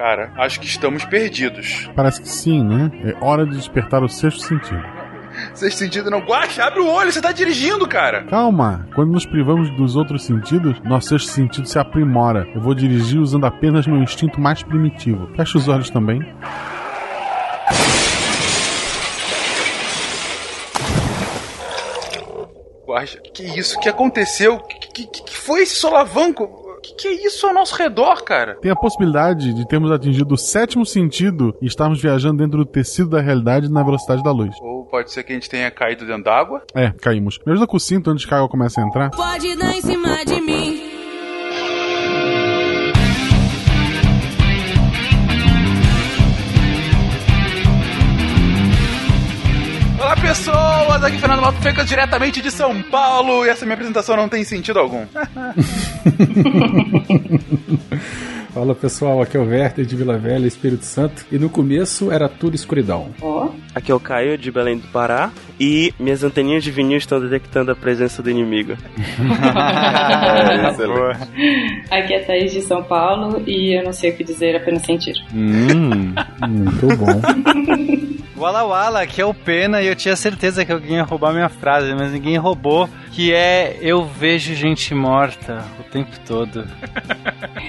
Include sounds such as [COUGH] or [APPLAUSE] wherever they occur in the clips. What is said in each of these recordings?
Cara, acho que estamos perdidos. Parece que sim, né? É hora de despertar o sexto sentido. Sexto sentido não. Guaxa, abre o olho, você tá dirigindo, cara. Calma, quando nos privamos dos outros sentidos, nosso sexto sentido se aprimora. Eu vou dirigir usando apenas meu instinto mais primitivo. Fecha os olhos também. Guaxa, que isso? O que aconteceu? Que, que, que foi esse solavanco? O que, que é isso ao nosso redor, cara? Tem a possibilidade de termos atingido o sétimo sentido e estarmos viajando dentro do tecido da realidade na velocidade da luz. Ou pode ser que a gente tenha caído dentro d'água? É, caímos. Me ajuda com o cinto antes que a água comece a entrar. Pode dar em cima de mim. Pessoas! Aqui Fernando Malto Fecas, diretamente de São Paulo. E essa minha apresentação não tem sentido algum. [LAUGHS] Fala pessoal, aqui é o Werther de Vila Velha, Espírito Santo. E no começo era tudo escuridão. Ó. Aqui é o Caio de Belém do Pará. E minhas anteninhas de vinil estão detectando a presença do inimigo. [LAUGHS] É. Aqui é Thaís de São Paulo e eu não sei o que dizer, apenas sentir. Hum, muito bom. [LAUGHS] Wala Wala, aqui é o Pena e eu tinha certeza que alguém ia roubar minha frase, mas ninguém roubou. Que é eu vejo gente morta o tempo todo.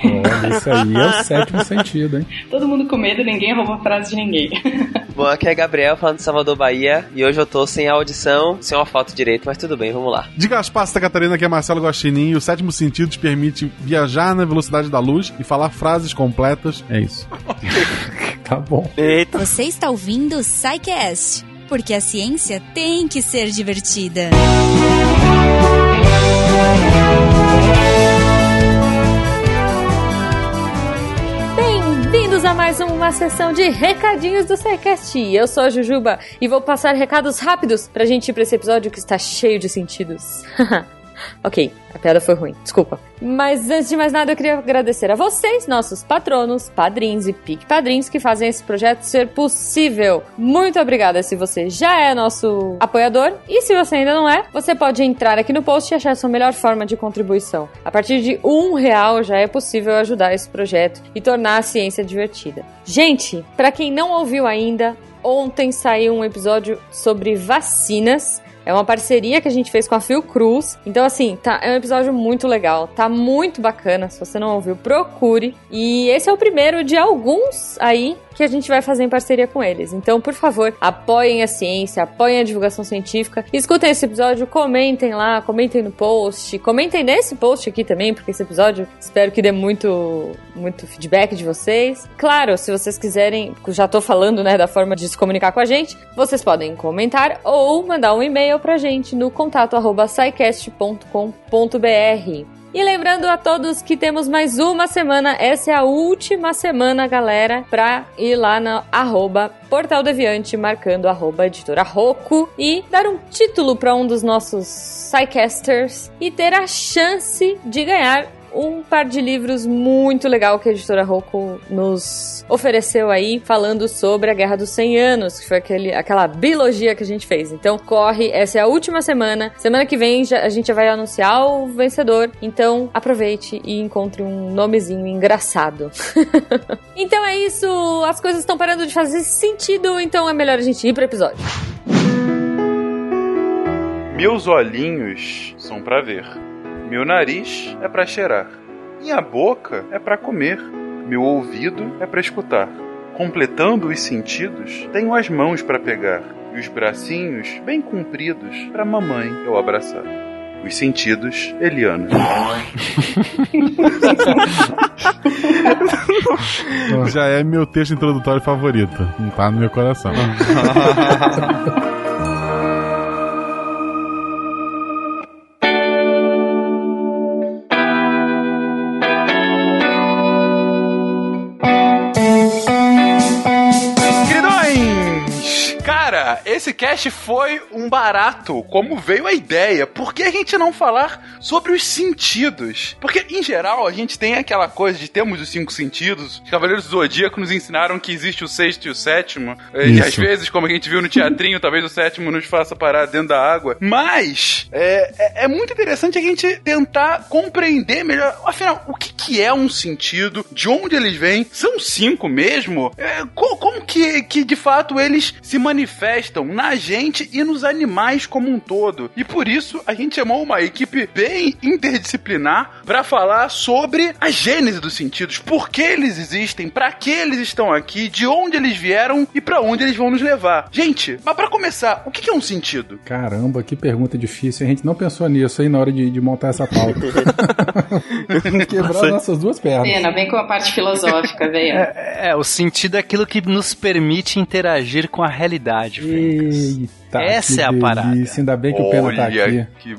Olha, isso aí é o [LAUGHS] sétimo sentido, hein? Todo mundo com medo, ninguém rouba a frase de ninguém. [LAUGHS] Bom, aqui é Gabriel falando de Salvador, Bahia. E hoje eu tô sem a audição, sem uma foto direito, mas tudo bem, vamos lá. De Gaspar, Santa Catarina, que é Marcelo Guaxinim, e o sétimo sentido te permite viajar na velocidade da luz e falar frases completas. É isso. [LAUGHS] Tá bom. Eita. Você está ouvindo o SciCast, porque a ciência tem que ser divertida. Bem-vindos a mais uma sessão de recadinhos do SciCast. Eu sou a Jujuba e vou passar recados rápidos pra gente ir pra esse episódio que está cheio de sentidos. [LAUGHS] ok, a piada foi ruim, desculpa. Mas antes de mais nada, eu queria agradecer a vocês, nossos patronos, padrinhos e pique padrinhos que fazem esse projeto ser possível. Muito obrigada se você já é nosso apoiador e se você ainda não é, você pode entrar aqui no post e achar a sua melhor forma de contribuição. A partir de um real já é possível ajudar esse projeto e tornar a ciência divertida. Gente, para quem não ouviu ainda, ontem saiu um episódio sobre vacinas. É uma parceria que a gente fez com a Fiocruz. Então, assim, tá, é um episódio muito legal. Tá muito bacana. Se você não ouviu, procure. E esse é o primeiro de alguns aí que a gente vai fazer em parceria com eles. Então, por favor, apoiem a ciência, apoiem a divulgação científica. Escutem esse episódio, comentem lá, comentem no post. Comentem nesse post aqui também, porque esse episódio espero que dê muito, muito feedback de vocês. Claro, se vocês quiserem, já tô falando, né, da forma de se comunicar com a gente, vocês podem comentar ou mandar um e-mail pra gente no contato arroba. E lembrando a todos que temos mais uma semana, essa é a última semana, galera, pra ir lá na arroba Portal Deviante, marcando arroba editora Roco e dar um título para um dos nossos Psycasters e ter a chance de ganhar um par de livros muito legal que a editora Roku nos ofereceu aí, falando sobre a Guerra dos 100 Anos, que foi aquele, aquela biologia que a gente fez. Então, corre, essa é a última semana. Semana que vem já, a gente já vai anunciar o vencedor. Então, aproveite e encontre um nomezinho engraçado. [LAUGHS] então é isso, as coisas estão parando de fazer sentido, então é melhor a gente ir pro episódio. Meus olhinhos são pra ver. Meu nariz é pra cheirar. Minha boca é pra comer. Meu ouvido é pra escutar. Completando os sentidos, tenho as mãos pra pegar e os bracinhos bem compridos pra mamãe eu abraçar. Os sentidos, Eliano. [LAUGHS] Já é meu texto introdutório favorito. Não tá no meu coração. [LAUGHS] Cara, esse cast foi um barato, como veio a ideia. Por que a gente não falar sobre os sentidos? Porque, em geral, a gente tem aquela coisa de temos os cinco sentidos. Os Cavaleiros do Zodíaco nos ensinaram que existe o sexto e o sétimo. E Isso. às vezes, como a gente viu no teatrinho, [LAUGHS] talvez o sétimo nos faça parar dentro da água. Mas é, é, é muito interessante a gente tentar compreender melhor. Afinal, o que, que é um sentido? De onde eles vêm? São cinco mesmo? É, co- como que, que de fato eles se manifestam na gente e nos animais como um todo? E por isso a gente chamou uma equipe bem interdisciplinar para falar sobre a gênese dos sentidos, por que eles existem, para que eles estão aqui, de onde eles vieram e para onde eles vão nos levar. Gente, mas para começar, o que é um sentido? Caramba, que pergunta difícil. A gente não pensou nisso aí na hora de, de montar essa pauta. [LAUGHS] Quebrar nossas duas pernas. Pena, vem com a parte filosófica, veio. É, o sentido é aquilo que nos permite interagir com a realidade. Eita, Essa que é a parada. delícia. Ainda bem que o Pena tá aqui. Olha que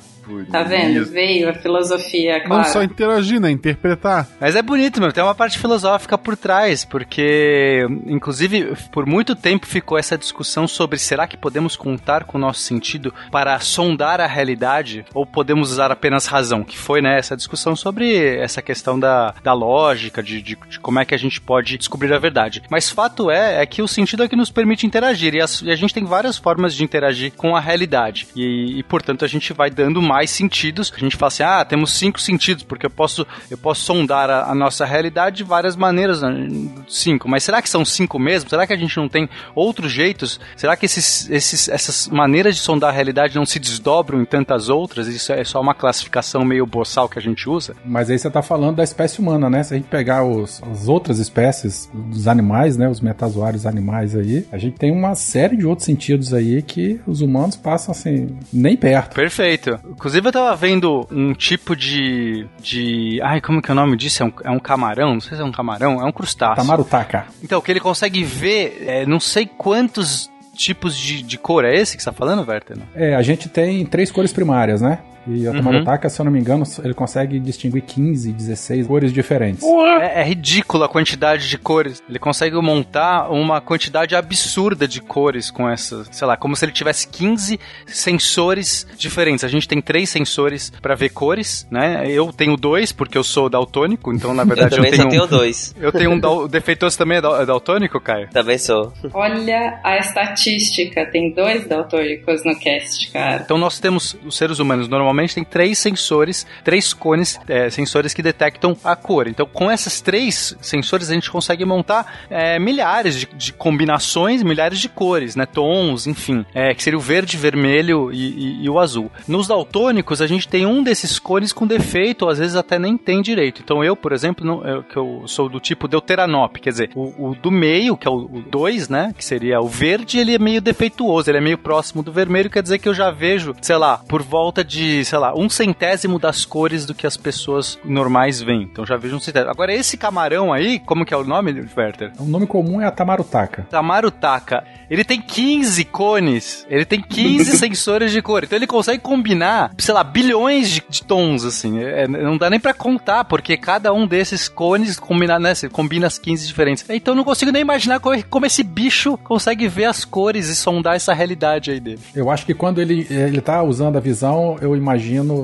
Tá vendo? Veio a filosofia, Não claro. só interagir, né? Interpretar. Mas é bonito, meu. Tem uma parte filosófica por trás, porque, inclusive, por muito tempo ficou essa discussão sobre será que podemos contar com o nosso sentido para sondar a realidade ou podemos usar apenas razão? Que foi, né, essa discussão sobre essa questão da, da lógica, de, de, de como é que a gente pode descobrir a verdade. Mas fato é, é que o sentido é que nos permite interagir e, as- e a gente tem várias formas de interagir com a realidade. E, e, portanto, a gente vai dando mais sentidos. A gente fala assim, ah, temos cinco sentidos, porque eu posso, eu posso sondar a, a nossa realidade de várias maneiras. né? Cinco. Mas será que são cinco mesmo? Será que a gente não tem outros jeitos? Será que esses, esses, essas maneiras de sondar a realidade não se desdobram em tantas outras? Isso é só uma classificação meio boçal que a gente usa? Mas aí você tá falando da espécie humana, né? Se a gente pegar os, as outras espécies dos animais, né? Os metazoários animais aí, a gente tem uma série de outros sentidos aí que os humanos passam assim, nem perto. Perfeito. Inclusive, eu tava vendo um tipo de. de. Ai, como que é o nome disso? É um, é um camarão? Não sei se é um camarão, é um crustáceo. Tamarutaka. Então, que ele consegue ver é, não sei quantos tipos de, de cor. É esse que você tá falando, Werther? É, a gente tem três cores primárias, né? E o Tamarutaka, se eu não me engano, ele consegue distinguir 15, 16 cores diferentes. É, é ridícula a quantidade de cores. Ele consegue montar uma quantidade absurda de cores com essa, sei lá, como se ele tivesse 15 sensores diferentes. A gente tem três sensores pra ver cores, né? Eu tenho dois porque eu sou daltônico, então na Eu [LAUGHS] verdade eu, também tenho só tenho dois. [LAUGHS] eu tenho um dal, defeitoso também é dal- é daltônico, Caio. Também sou. Olha a estatística, tem dois daltônicos no cast, cara. Então nós temos, os seres humanos normalmente tem três sensores, três cones, é, sensores que detectam a cor. Então com esses três sensores a gente consegue montar é, milhares de, de combinações, milhares de cores, né, tons, enfim, é, que seria o verde, vermelho e, e- e o azul. Nos daltônicos a gente tem um desses cones com defeito, ou às vezes até nem tem direito. Então eu, por exemplo, não, eu, que eu sou do tipo deuteranop, quer dizer, o, o do meio, que é o 2, né, que seria o verde, ele é meio defeituoso, ele é meio próximo do vermelho, quer dizer que eu já vejo, sei lá, por volta de, sei lá, um centésimo das cores do que as pessoas normais veem. Então já vejo um centésimo. Agora esse camarão aí, como que é o nome, Werther? O nome comum é a Tamarutaka. Tamarutaka, ele tem 15 cones, ele tem 15 [LAUGHS] sensores de cor, então ele consegue combinar, sei lá, bilhões de, de tons, assim, É, não dá nem pra contar, porque cada um desses cones combina, né, combina as 15 diferentes. Então eu não consigo nem imaginar como, como esse bicho consegue ver as cores e sondar essa realidade aí dele. Eu acho que quando ele, ele tá usando a visão, eu imagino,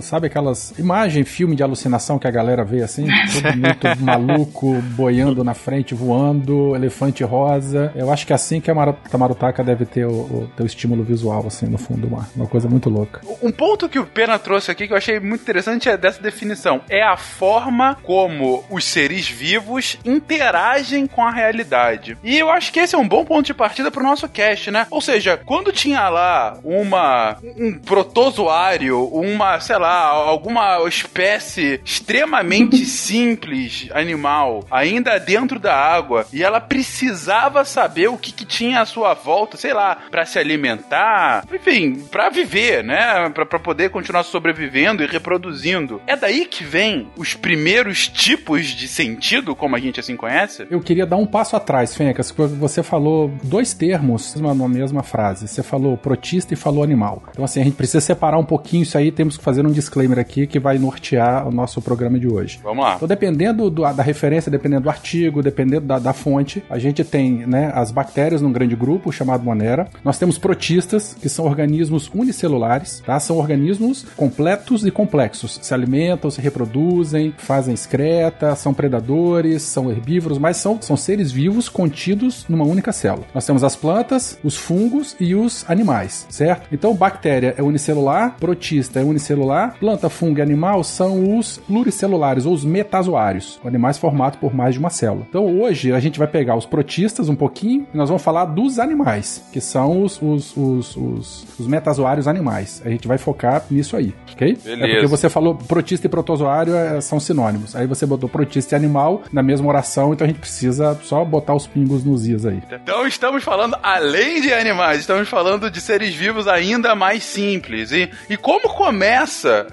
sabe aquelas imagem, filme de alucinação que a galera vê assim? Todo muito maluco, boiando na frente, voando, elefante rosa. Eu acho que é assim que a Tamarutaka deve ter o, o teu estímulo visual, assim, no fundo do mar. Uma coisa muito louca. Um ponto que o Pena trouxe aqui que eu achei muito interessante é dessa definição. É a forma como os seres vivos interagem com a realidade. E eu acho que esse é um bom ponto de partida pro nosso cast, né? Ou seja, quando tinha lá uma um protozoário, uma, sei lá, alguma espécie extremamente [LAUGHS] simples animal, ainda dentro da água, e ela precisava saber o que, que tinha à sua volta, sei lá, pra se alimentar, enfim, pra viver, né? Pra, pra poder continuar sobrevivendo e reproduzindo. É daí que vem os primeiros tipos de sentido, como a gente assim conhece? Eu queria dar um passo atrás, Fencas, porque você falou dois termos na mesma frase. Você falou protista e falou animal. Então, assim, a gente precisa separar um pouquinho isso aí. Tem temos que fazer um disclaimer aqui que vai nortear o nosso programa de hoje. Vamos lá. Então, dependendo do- da referência, dependendo do artigo, dependendo da, da fonte, a gente tem né, as bactérias num grande grupo chamado Monera. Nós temos protistas, que são organismos unicelulares, tá? São organismos completos e complexos. Se alimentam, se reproduzem, fazem excreta, são predadores, são herbívoros, mas são, são seres vivos contidos numa única célula. Nós temos as plantas, os fungos e os animais, certo? Então, bactéria é unicelular, protista é unicelular, planta, fungo e animal são os pluricelulares ou os metazoários, animais formados por mais de uma célula. Então, hoje a gente vai pegar os protistas um pouquinho e nós vamos falar dos animais, que são os, os, os, os, os metazoários animais. A gente vai focar nisso aí, ok? Beleza. É porque você falou protista e protozoário é, são sinônimos. Aí você botou protista e animal na mesma oração, então a gente precisa só botar os pingos nos is aí. Então estamos falando, além de animais, estamos falando de seres vivos ainda mais simples. E, e como começa,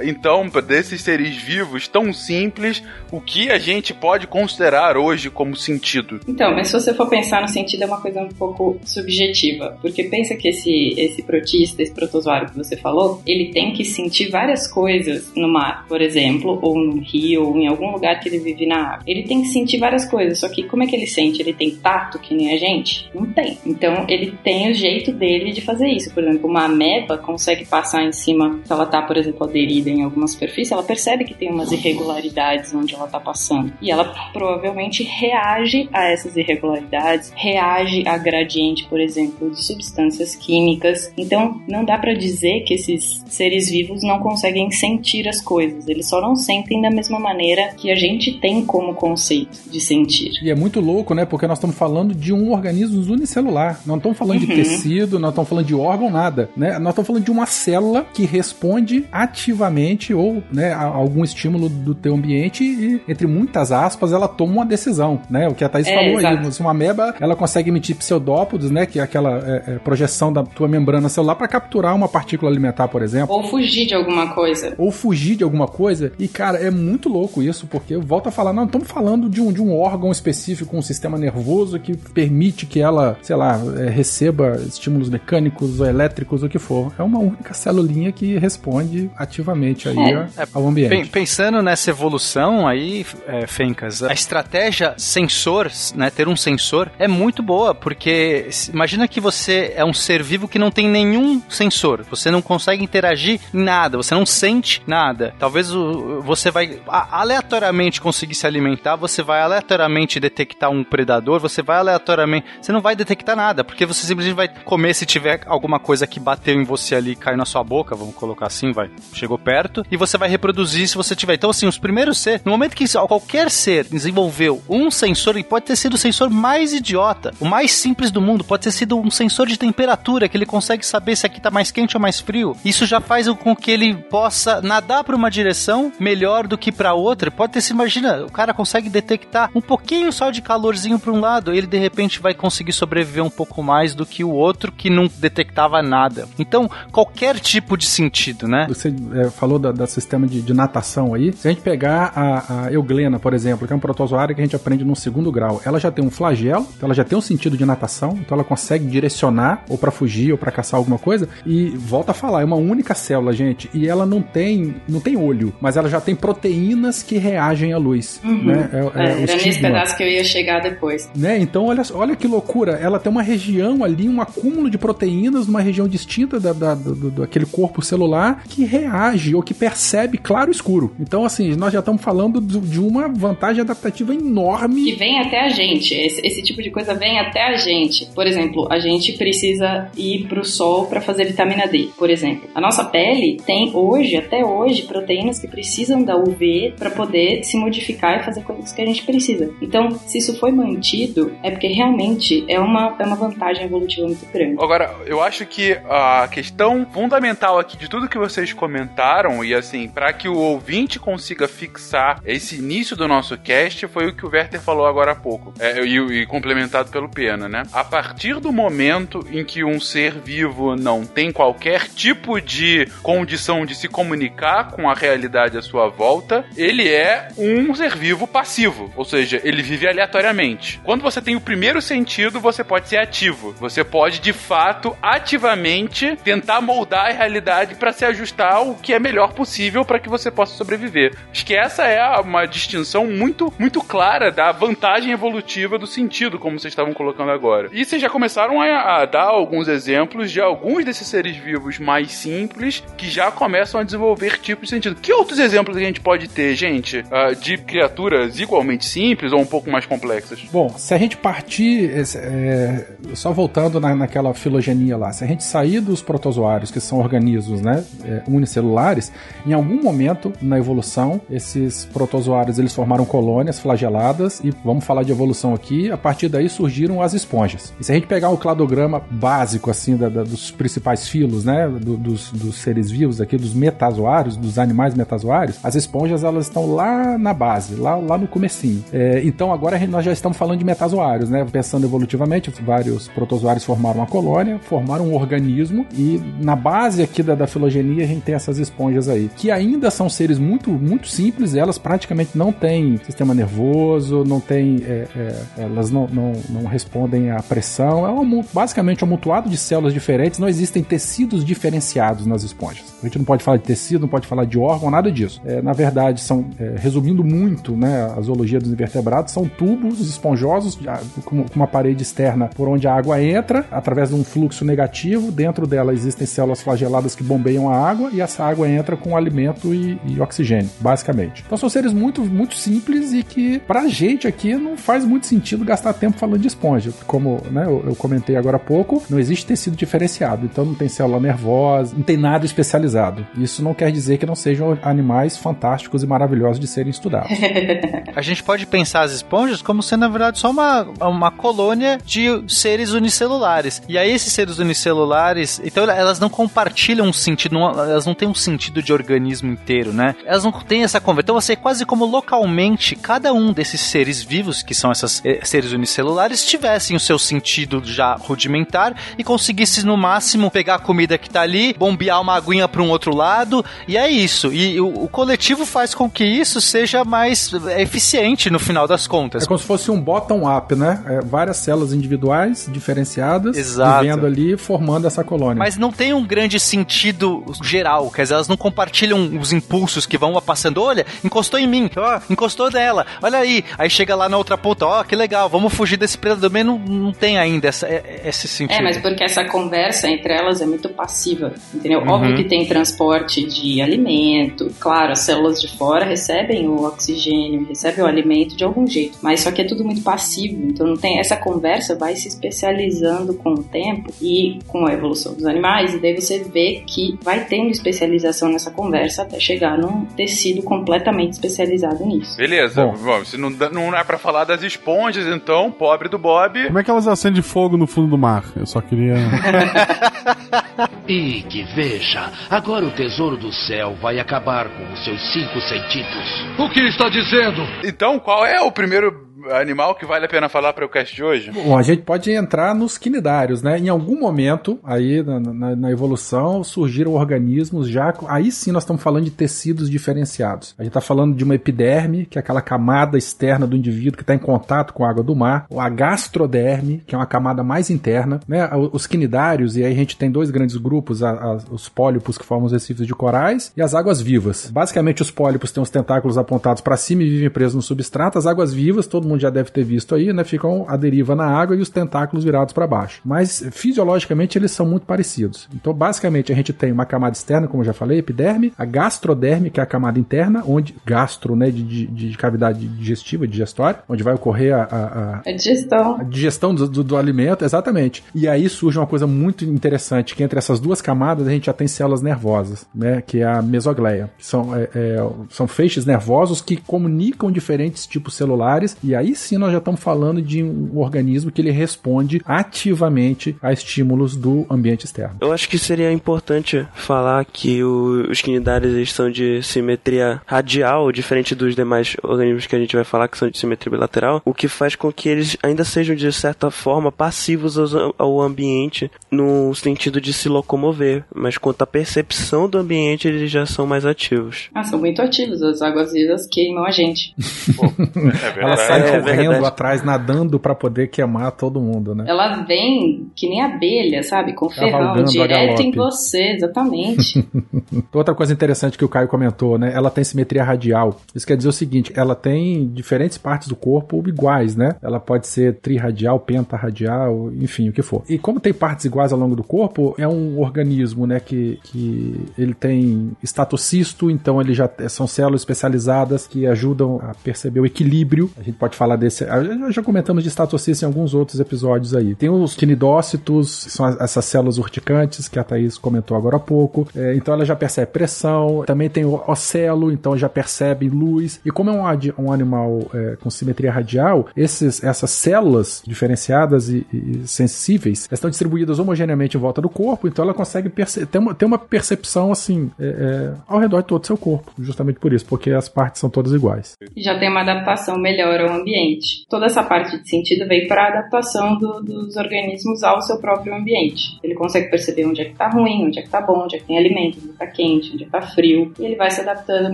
então, desses seres vivos tão simples, o que a gente pode considerar hoje como sentido? Então, mas se você for pensar no sentido, é uma coisa um pouco subjetiva. Porque pensa que esse, esse protista, esse protozoário que você falou, ele tem que sentir várias coisas no mar, por exemplo, ou no rio, ou em algum lugar que ele vive na água. Ele tem que sentir várias coisas, só que como é que ele sente? Ele tem tato que nem a gente? Não tem. Então, ele tem o jeito dele de fazer isso. Por exemplo, uma ameba consegue passar em cima, se ela tá, por exemplo, aderida em alguma superfície, ela percebe que tem umas irregularidades onde ela tá passando. E ela provavelmente reage a essas irregularidades, reage a gradiente, por exemplo, de substâncias químicas. Então, não dá pra dizer que esses seres vivos não conseguem sentir as coisas. Eles só não sentem da mesma maneira que a gente tem como conceito de sentir. E é muito louco, né? Porque nós estamos falando de um organismo unicelular. Não estamos falando de Uhum. tecido, não estamos falando de órgão, nada. Né? Nós estamos falando de uma célula que responde ativamente ou né, a algum estímulo do teu ambiente e, entre muitas aspas, ela toma uma decisão, né? O que a Thaís É, falou aí. exato. Se uma ameba, ela consegue emitir pseudópodos, né? Que é aquela é, é, projeção da tua membrana celular para capturar uma partícula alimentar, por exemplo Ou fugir de alguma coisa. ou fugir de alguma coisa. E, cara, é muito louco isso, porque volta a falar, não, estamos falando de um, de um órgão específico, um sistema nervoso que permite que ela, sei lá, é, receba estímulos mecânicos ou elétricos, o que for. É uma única celulinha que responde ativamente aí É. a- ao ambiente. Pen- Pensando nessa evolução aí, é, Fencas, a estratégia sensor, né, ter um sensor, é muito boa, porque imagina que você é um ser vivo que não tem nenhum sensor, você não consegue interagir em nada, você não sente nada. Talvez o- você vai aleatoriamente conseguir se alimentar, você vai aleatoriamente detectar um predador, você vai aleatoriamente. Você não vai detectar nada, porque você simplesmente vai comer se tiver alguma coisa que bateu em você ali e caiu na sua boca, vamos colocar assim, vai. Chegou perto, e você vai reproduzir se você tiver. Então, assim, os primeiros seres, no momento que qualquer ser desenvolveu um sensor, e pode ter sido o sensor mais idiota, o mais simples do mundo, pode ter sido um sensor de temperatura, que ele consegue saber se aqui tá mais quente ou mais frio. Isso já faz com que ele possa nadar para uma direção melhor do que para outra. Pode ter se imagina, o cara consegue detectar um pouquinho só de calorzinho para um lado, ele de repente vai conseguir sobreviver um pouco mais do que o outro que não detectava nada. Então, qualquer tipo de sentido, né? Você é, falou da, da sistema de, de natação aí. Se a gente pegar a, a euglena, por exemplo, que é um protozoário que a gente aprende no segundo grau, ela já tem um flagelo, então ela já tem um sentido de natação, então ela consegue direcionar ou para fugir ou para caçar alguma coisa. E volta a falar, é uma única célula, gente, e ela não tem não tem olho, mas ela já tem proteínas que reagem à luz, né? É, é É, era nesse pedaço que eu ia chegar depois. Né? Então, olha, olha que loucura. Ela tem uma região ali, um acúmulo de proteínas numa região distinta da, da- do, do- daquele corpo celular que reage ou que percebe claro e escuro. Então, assim, nós já estamos falando do- de uma vantagem adaptativa Que enorme. vem até a gente. Esse, esse tipo de coisa vem até a gente. Por exemplo, a gente precisa ir pro sol para fazer vitamina D, por exemplo. A nossa pele tem hoje, até hoje, proteínas que precisam da UV para poder se modificar e fazer coisas que a gente precisa. Então, se isso foi mantido, é porque realmente é uma, é uma vantagem evolutiva muito grande. Agora, eu acho que a questão fundamental aqui de tudo que vocês comentaram, e assim, para que o ouvinte consiga fixar esse início do nosso cast, foi o que o Werther falou agora há pouco, é, e, e complementado pelo Pena, né? A partir do momento em que um ser vivo não tem qualquer tipo de condição de se comunicar com a realidade à sua volta, ele é um ser vivo passivo, ou seja, ele vive aleatoriamente. Quando você tem o primeiro sentido, você pode ser ativo. Você pode, de fato, ativamente tentar moldar a realidade para se ajustar achar o que é melhor possível para que você possa sobreviver. Acho que essa é uma distinção muito, muito clara da vantagem evolutiva do sentido, como vocês estavam colocando agora. E vocês já começaram a, a dar alguns exemplos de alguns desses seres vivos mais simples que já começam a desenvolver tipos de sentido. Que outros exemplos a gente pode ter, gente, uh, de criaturas igualmente simples ou um pouco mais complexas? Bom, se a gente partir, é, só voltando na, naquela filogenia lá, se a gente sair dos protozoários, que são organismos né, é, unicelulares, em algum momento na evolução, esses protozoários eles formaram colônias flageladas e vamos falar de evolução aqui, a partir daí surgiram as esponjas. E se a gente pegar o cladograma básico assim da, da, dos principais filos, né, do, dos, dos, seres vivos aqui, dos metazoários, dos animais metazoários, as esponjas elas estão lá na base, lá, lá no comecinho. É, então agora nós já estamos falando de metazoários, né? Pensando evolutivamente, vários protozoários formaram uma colônia, formaram um organismo e na base aqui da, da filogenia a gente tem essas esponjas aí, que ainda são seres muito, muito simples, elas praticamente não têm sistema nervoso, não tem, é, é, elas não, não, não respondem à pressão, é um, basicamente um amontoado de células diferentes, não existem tecidos diferenciados nas esponjas. A gente não pode falar de tecido, não pode falar de órgão, nada disso. É, na verdade, são, é, resumindo muito, né, a zoologia dos invertebrados, são tubos esponjosos com uma parede externa por onde a água entra, através de um fluxo negativo. Dentro dela existem células flageladas que bombeiam a água e essa água entra com alimento e, e oxigênio, basicamente. Então são seres muito, muito simples e que, pra gente aqui, não faz muito sentido gastar tempo falando de esponja. Como né, eu, eu comentei agora há pouco, não existe tecido diferenciado, então não tem célula nervosa, não tem nada especializado. Isso não quer dizer que não sejam animais fantásticos e maravilhosos de serem estudados. [LAUGHS] a gente pode pensar as esponjas como sendo, na verdade, só uma, uma colônia de seres unicelulares. E aí, esses seres unicelulares, então elas não compartilham um sentido, não, elas não têm um sentido de organismo inteiro, né? Elas não têm essa conversa. Então, você quase como localmente, cada um desses seres vivos, que são esses eh, seres unicelulares, tivessem o seu sentido já rudimentar e conseguisse, no máximo, pegar a comida que tá ali, bombear uma aguinha para um outro lado, e é isso. E o, o coletivo faz com que isso seja mais eficiente no final das contas. É como se fosse um bottom-up, né? É, várias células individuais, diferenciadas, Exato. vivendo ali, formando essa colônia. Mas não tem um grande sentido geral, quer dizer, elas não compartilham os impulsos que vão passando. Olha, encostou em mim, ó, encostou nela, olha aí. Aí chega lá na outra ponta, ó, que legal, vamos fugir desse predador. Mas não, não tem ainda essa, é, esse sentido. É, mas porque essa conversa entre elas é muito passiva, entendeu? Uhum. Óbvio que tem transporte de alimento, claro, as células de fora recebem o oxigênio, recebem o alimento de algum jeito, mas só que é tudo muito passivo, então não tem essa conversa vai se especializando com o tempo e com a evolução dos animais, e daí você vê que vai tendo especialização nessa conversa até chegar num tecido completamente especializado nisso. Beleza, bom, bom se não, não é para falar das esponjas, então, pobre do Bob. Como é que elas acendem fogo no fundo do mar? Eu só queria. [LAUGHS] e que veja, agora o tesouro do céu vai acabar com os seus cinco sentidos. O que está dizendo? Então, qual é o primeiro animal que vale a pena falar para o cast de hoje? Bom, a gente pode entrar nos quinidários, né? Em algum momento, aí na, na, na, evolução, surgiram organismos já. Aí sim nós estamos falando de tecidos diferenciados. A gente está falando de uma epiderme, que é aquela camada externa do indivíduo que está em contato com a água do mar, ou a gastroderme, que é uma camada mais interna, né? Os quinidários, e aí a gente tem dois grandes grupos: a, a, os pólipos que formam os recifes de corais e as águas vivas. Basicamente, os pólipos têm os tentáculos apontados para cima e vivem presos no substrato. As águas vivas, todo mundo mundo já deve ter visto aí, né? Ficam a deriva na água e os tentáculos virados para baixo. Mas fisiologicamente eles são muito parecidos. Então, basicamente, a gente tem uma camada externa, como eu já falei, epiderme, a gastroderme, que é a camada interna, onde gastro, né, de, de, de cavidade digestiva, digestória, onde vai ocorrer a, a, a digestão, a digestão do, do, do, alimento, exatamente. E aí surge uma coisa muito interessante, que entre essas duas camadas a gente já tem células nervosas, né, que é a mesogleia. Que são, é, é, são feixes nervosos que comunicam diferentes tipos celulares e aí aí sim nós já estamos falando de um organismo que ele responde ativamente a estímulos do ambiente externo. Eu acho que seria importante falar que o, os quinidários são de simetria radial, diferente dos demais organismos que a gente vai falar que são de simetria bilateral, o que faz com que eles ainda sejam de certa forma passivos ao, ao ambiente no sentido de se locomover, mas quanto à percepção do ambiente eles já são mais ativos. Ah, são muito ativos, as águas vivas queimam a gente. Pô, é Elas saem É, correndo verdade. atrás, nadando pra poder queimar todo mundo, né? Ela vem que nem abelha, sabe? Com ferrão, direto em você, exatamente. [LAUGHS] Outra coisa interessante que o Caio comentou, né? Ela tem simetria radial. Isso quer dizer o seguinte: ela tem diferentes partes do corpo iguais, né? Ela pode ser triradial, pentarradial, enfim, o que for. E como tem partes iguais ao longo do corpo, é um organismo, né? Que, que ele tem estatocisto, então ele já são células especializadas que ajudam a perceber o equilíbrio. A gente pode falar desse. Já comentamos de estatocisto em alguns outros episódios aí. Tem os quinidócitos, que são as- essas células urticantes que a Thaís comentou agora há pouco. É, então ela já percebe pressão. Também tem o ocelo, então já percebe luz. E como é um, um animal é, com simetria radial, esses, essas células diferenciadas e, e sensíveis estão distribuídas homogeneamente em volta do corpo, então ela consegue ter, uma, ter uma percepção assim é, é, ao redor de todo o seu corpo, justamente por isso, porque as partes são todas iguais. Já tem uma adaptação melhor ao ambiente. Toda essa parte de sentido vem para a adaptação do- dos organismos ao seu próprio ambiente. Ele consegue perceber onde é que tá ruim, onde é que tá bom, onde é que tem alimento, onde tá quente, onde é que tá frio. E ele vai se adaptando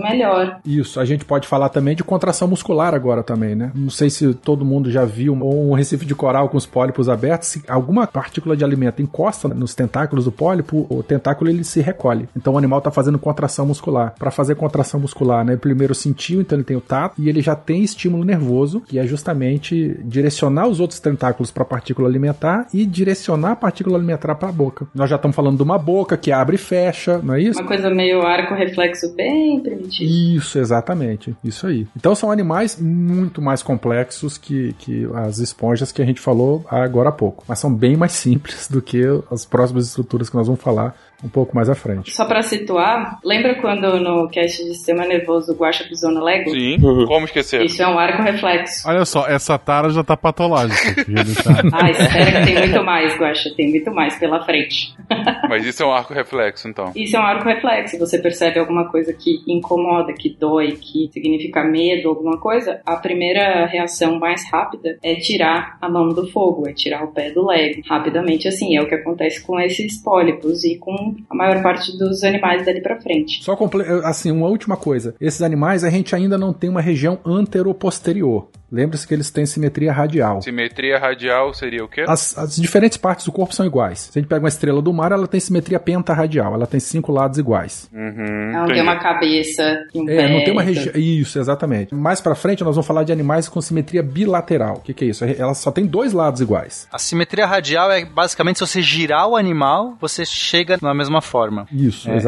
melhor. Isso, a gente pode falar também de contração muscular agora também, né? Não sei se todo mundo já viu um recife de coral com os pólipos abertos, se alguma partícula de alimento encosta nos tentáculos do pólipo, o tentáculo ele se recolhe. Então o animal está fazendo contração muscular. Para fazer contração muscular, né? Primeiro sentiu, então ele tem o tato e ele já tem estímulo nervoso, que é justamente direcionar os outros tentáculos para a partícula alimentar e direcionar a partícula alimentar para a boca. Nós já estamos falando de uma boca que abre e fecha, não é isso? Uma coisa meio arco reflexo bem primitivo. Isso, exatamente. Isso aí. Então são animais muito mais complexos que, que as esponjas que a gente falou agora há pouco. Mas são bem mais [LAUGHS] simples do que as próximas estruturas que nós vamos falar um pouco mais à frente. Só pra situar, lembra quando no cast de sistema nervoso o Guaxa pisou no Lego? Sim, como esquecer? Isso é um arco reflexo. Olha só, essa tara já tá patológica. aqui, ele tá- Ah, espera que tem muito mais, Guaxa. Tem muito mais pela frente. [LAUGHS] Mas isso é um arco reflexo, então. Isso é um arco reflexo. Você percebe alguma coisa que incomoda, que dói, que significa medo, alguma coisa, a primeira reação mais rápida é tirar a mão do fogo, é tirar o pé do Lego. Rapidamente, assim, é o que acontece com esses pólipos e com a maior parte dos animais dali pra frente. Só assim, uma última coisa. Esses animais a gente ainda não tem uma região anteroposterior. Lembre-se que eles têm simetria radial. Simetria radial seria o quê? As, as diferentes partes do corpo são iguais. Se a gente pega uma estrela do mar, ela tem simetria pentarradial. Ela tem cinco lados iguais. Uhum, Não entendi. tem uma cabeça e um É, pé. não tem uma região. Isso, exatamente. Mais pra frente, nós vamos falar de animais com simetria bilateral. O que, que é isso? Ela só tem dois lados iguais. A simetria radial é basicamente se você girar o animal, você chega na mesma forma. Isso, É, e aí,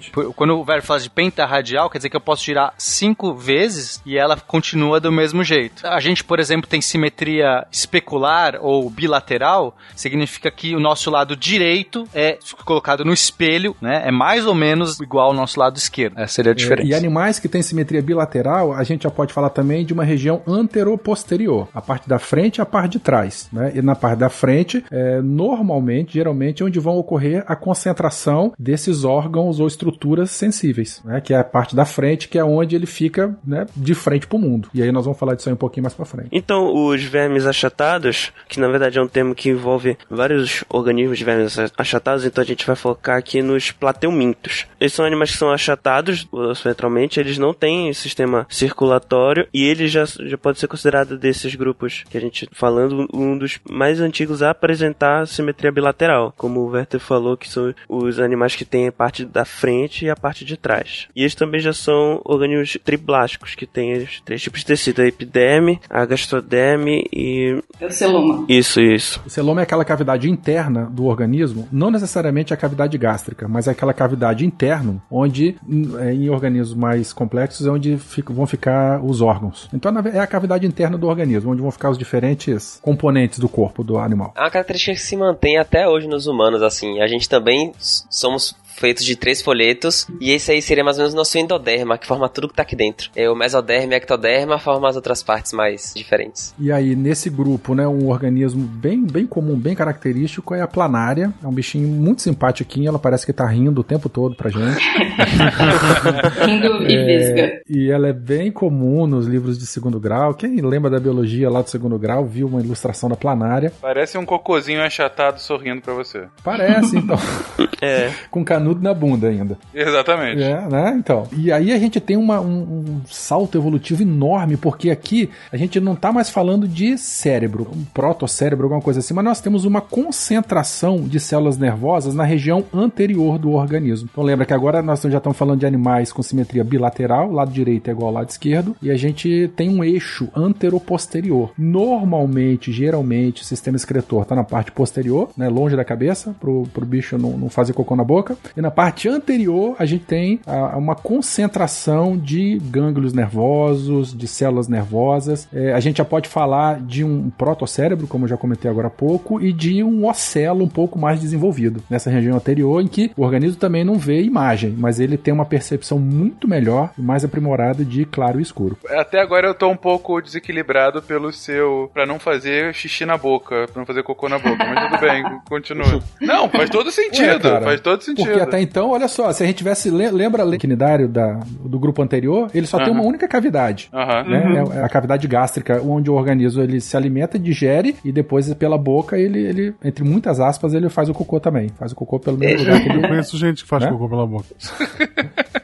exatamente. quando o verbo fala de pentarradial, quer dizer que eu posso girar cinco vezes e ela continua do mesmo jeito. A gente, por exemplo, tem simetria especular ou bilateral, significa que o nosso lado direito é colocado no espelho, né? É mais ou menos igual ao nosso lado esquerdo. Essa seria a É, diferença. e animais que têm simetria bilateral, a gente já pode falar também de uma região anteroposterior. A parte da frente e a parte de trás. Né? E na parte da frente, é, normalmente, geralmente, é onde vão ocorrer a concentração desses órgãos ou estruturas sensíveis. Né? Que é a parte da frente, que é onde ele fica né, de frente para o mundo. E aí nós vamos falar disso aí um pouquinho mais para frente. Então, os vermes achatados, que na verdade é um termo que envolve vários organismos de vermes achatados, então a gente vai focar aqui nos plateumintos. Eles são animais que são achatados uh, centralmente, eles não têm sistema circulatório e ele já, já pode ser considerado desses grupos que a gente tá falando um dos mais antigos a apresentar simetria bilateral, como o Werther falou, que são os animais que têm a parte da frente e a parte de trás. E eles também já são organismos triblásticos, que têm os três tipos de tecido, a epiderme, a gastroderme e... É o celoma. Isso, isso. O celoma é aquela cavidade interna do organismo, não necessariamente a cavidade gástrica, mas é aquela cavidade interna, onde é, em organismos mais complexos é onde fica- vão ficar os órgãos. Então é a cavidade interna do organismo, onde vão ficar os diferentes componentes do corpo do animal. É uma característica que se mantém até hoje nos humanos, assim. A gente também somos feitos de três folhetos, e esse aí seria mais ou menos o nosso endoderma, que forma tudo que tá aqui dentro. É, o mesoderma e ectoderma formam as outras partes mais diferentes. E aí, nesse grupo, né, um organismo bem, bem comum, bem característico é a planária. É um bichinho muito simpatiquinho, ela parece que tá rindo o tempo todo pra gente. [LAUGHS] Rindo e visga. E ela é bem comum nos livros de segundo grau. Quem lembra da biologia lá do segundo grau viu uma ilustração da planária. Parece um cocôzinho achatado sorrindo pra você. Parece, então. [LAUGHS] É. Com canudos canudo na bunda ainda. Exatamente. É, né? Então. E aí a gente tem uma, um, um salto evolutivo enorme, porque aqui a gente não tá mais falando de cérebro, um protocérebro, alguma coisa assim, mas nós temos uma concentração de células nervosas na região anterior do organismo. Então lembra que agora nós já estamos falando de animais com simetria bilateral, lado direito é igual ao lado esquerdo, e a gente tem um eixo antero-posterior. Normalmente, geralmente, o sistema excretor está na parte posterior, né, longe da cabeça, pro, pro bicho não, não fazer cocô na boca, e na parte anterior a gente tem a, uma concentração de gânglios nervosos, de células nervosas. É, a gente já pode falar de um protocérebro, como eu já comentei agora há pouco, e de um ocelo um pouco mais desenvolvido nessa região anterior, em que o organismo também não vê imagem, mas ele tem uma percepção muito melhor e mais aprimorada de claro e escuro. Até agora eu tô um pouco desequilibrado pelo seu. pra não fazer xixi na boca, pra não fazer cocô na boca, mas tudo bem, [LAUGHS] continua. [LAUGHS] Não, faz todo sentido, Ué, cara, faz todo sentido. Porque até então, olha só, se a gente tivesse. le- Lembra o quinidário da, do grupo anterior? Ele só tem Aham. uma única cavidade. Aham. né? É a cavidade gástrica, onde o organismo ele se alimenta, digere e depois pela boca ele, ele entre muitas aspas, ele faz o cocô também. Faz o cocô pelo mesmo lugar que Eu ele. conheço gente que faz Né? cocô pela boca. [LAUGHS]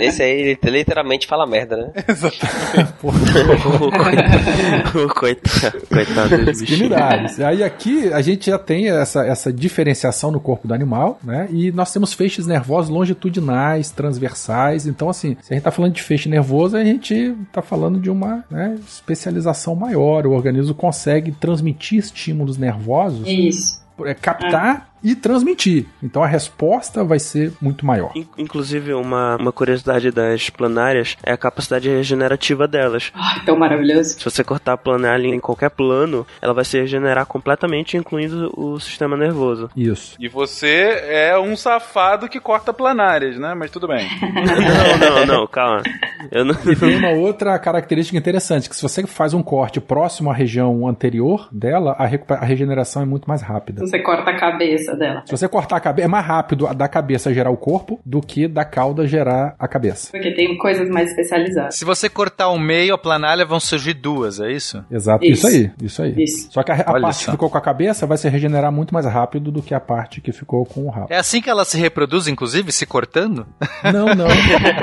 Esse aí ele literalmente fala merda, né? [LAUGHS] [LAUGHS] o coitado, coitado desse bichinho. Aí aqui a gente já tem essa, essa diferenciação no corpo do animal, né? E nós temos feixes nervosos longitudinais, transversais. Então, assim, se a gente tá falando de feixe nervoso, a gente tá falando de uma né, especialização maior. O organismo consegue transmitir estímulos nervosos, Isso. é, captar e transmitir. Então a resposta vai ser muito maior. In- Inclusive, uma, uma curiosidade das planárias é a capacidade regenerativa delas. Ai, tão maravilhoso. Se você cortar a planária em qualquer plano, ela vai se regenerar completamente, incluindo o sistema nervoso. Isso. E você é um safado que corta planárias, né? Mas tudo bem. [LAUGHS] Não, não, não, calma. Eu não. E tem uma outra característica interessante, que se você faz um corte próximo à região anterior dela, a, a regeneração é muito mais rápida. Você corta a cabeça dela. Se você cortar a cabeça, é mais rápido da cabeça gerar o corpo do que da cauda gerar a cabeça. Porque tem coisas mais especializadas. Se você cortar o meio, a planalha vão surgir duas, é isso? Exato. Isso. Isso, aí, isso aí. Isso. Só que a, a parte só. que ficou com a cabeça vai se regenerar muito mais rápido do que a parte que ficou com o rabo. É assim que ela se reproduz, inclusive, se cortando? Não, não.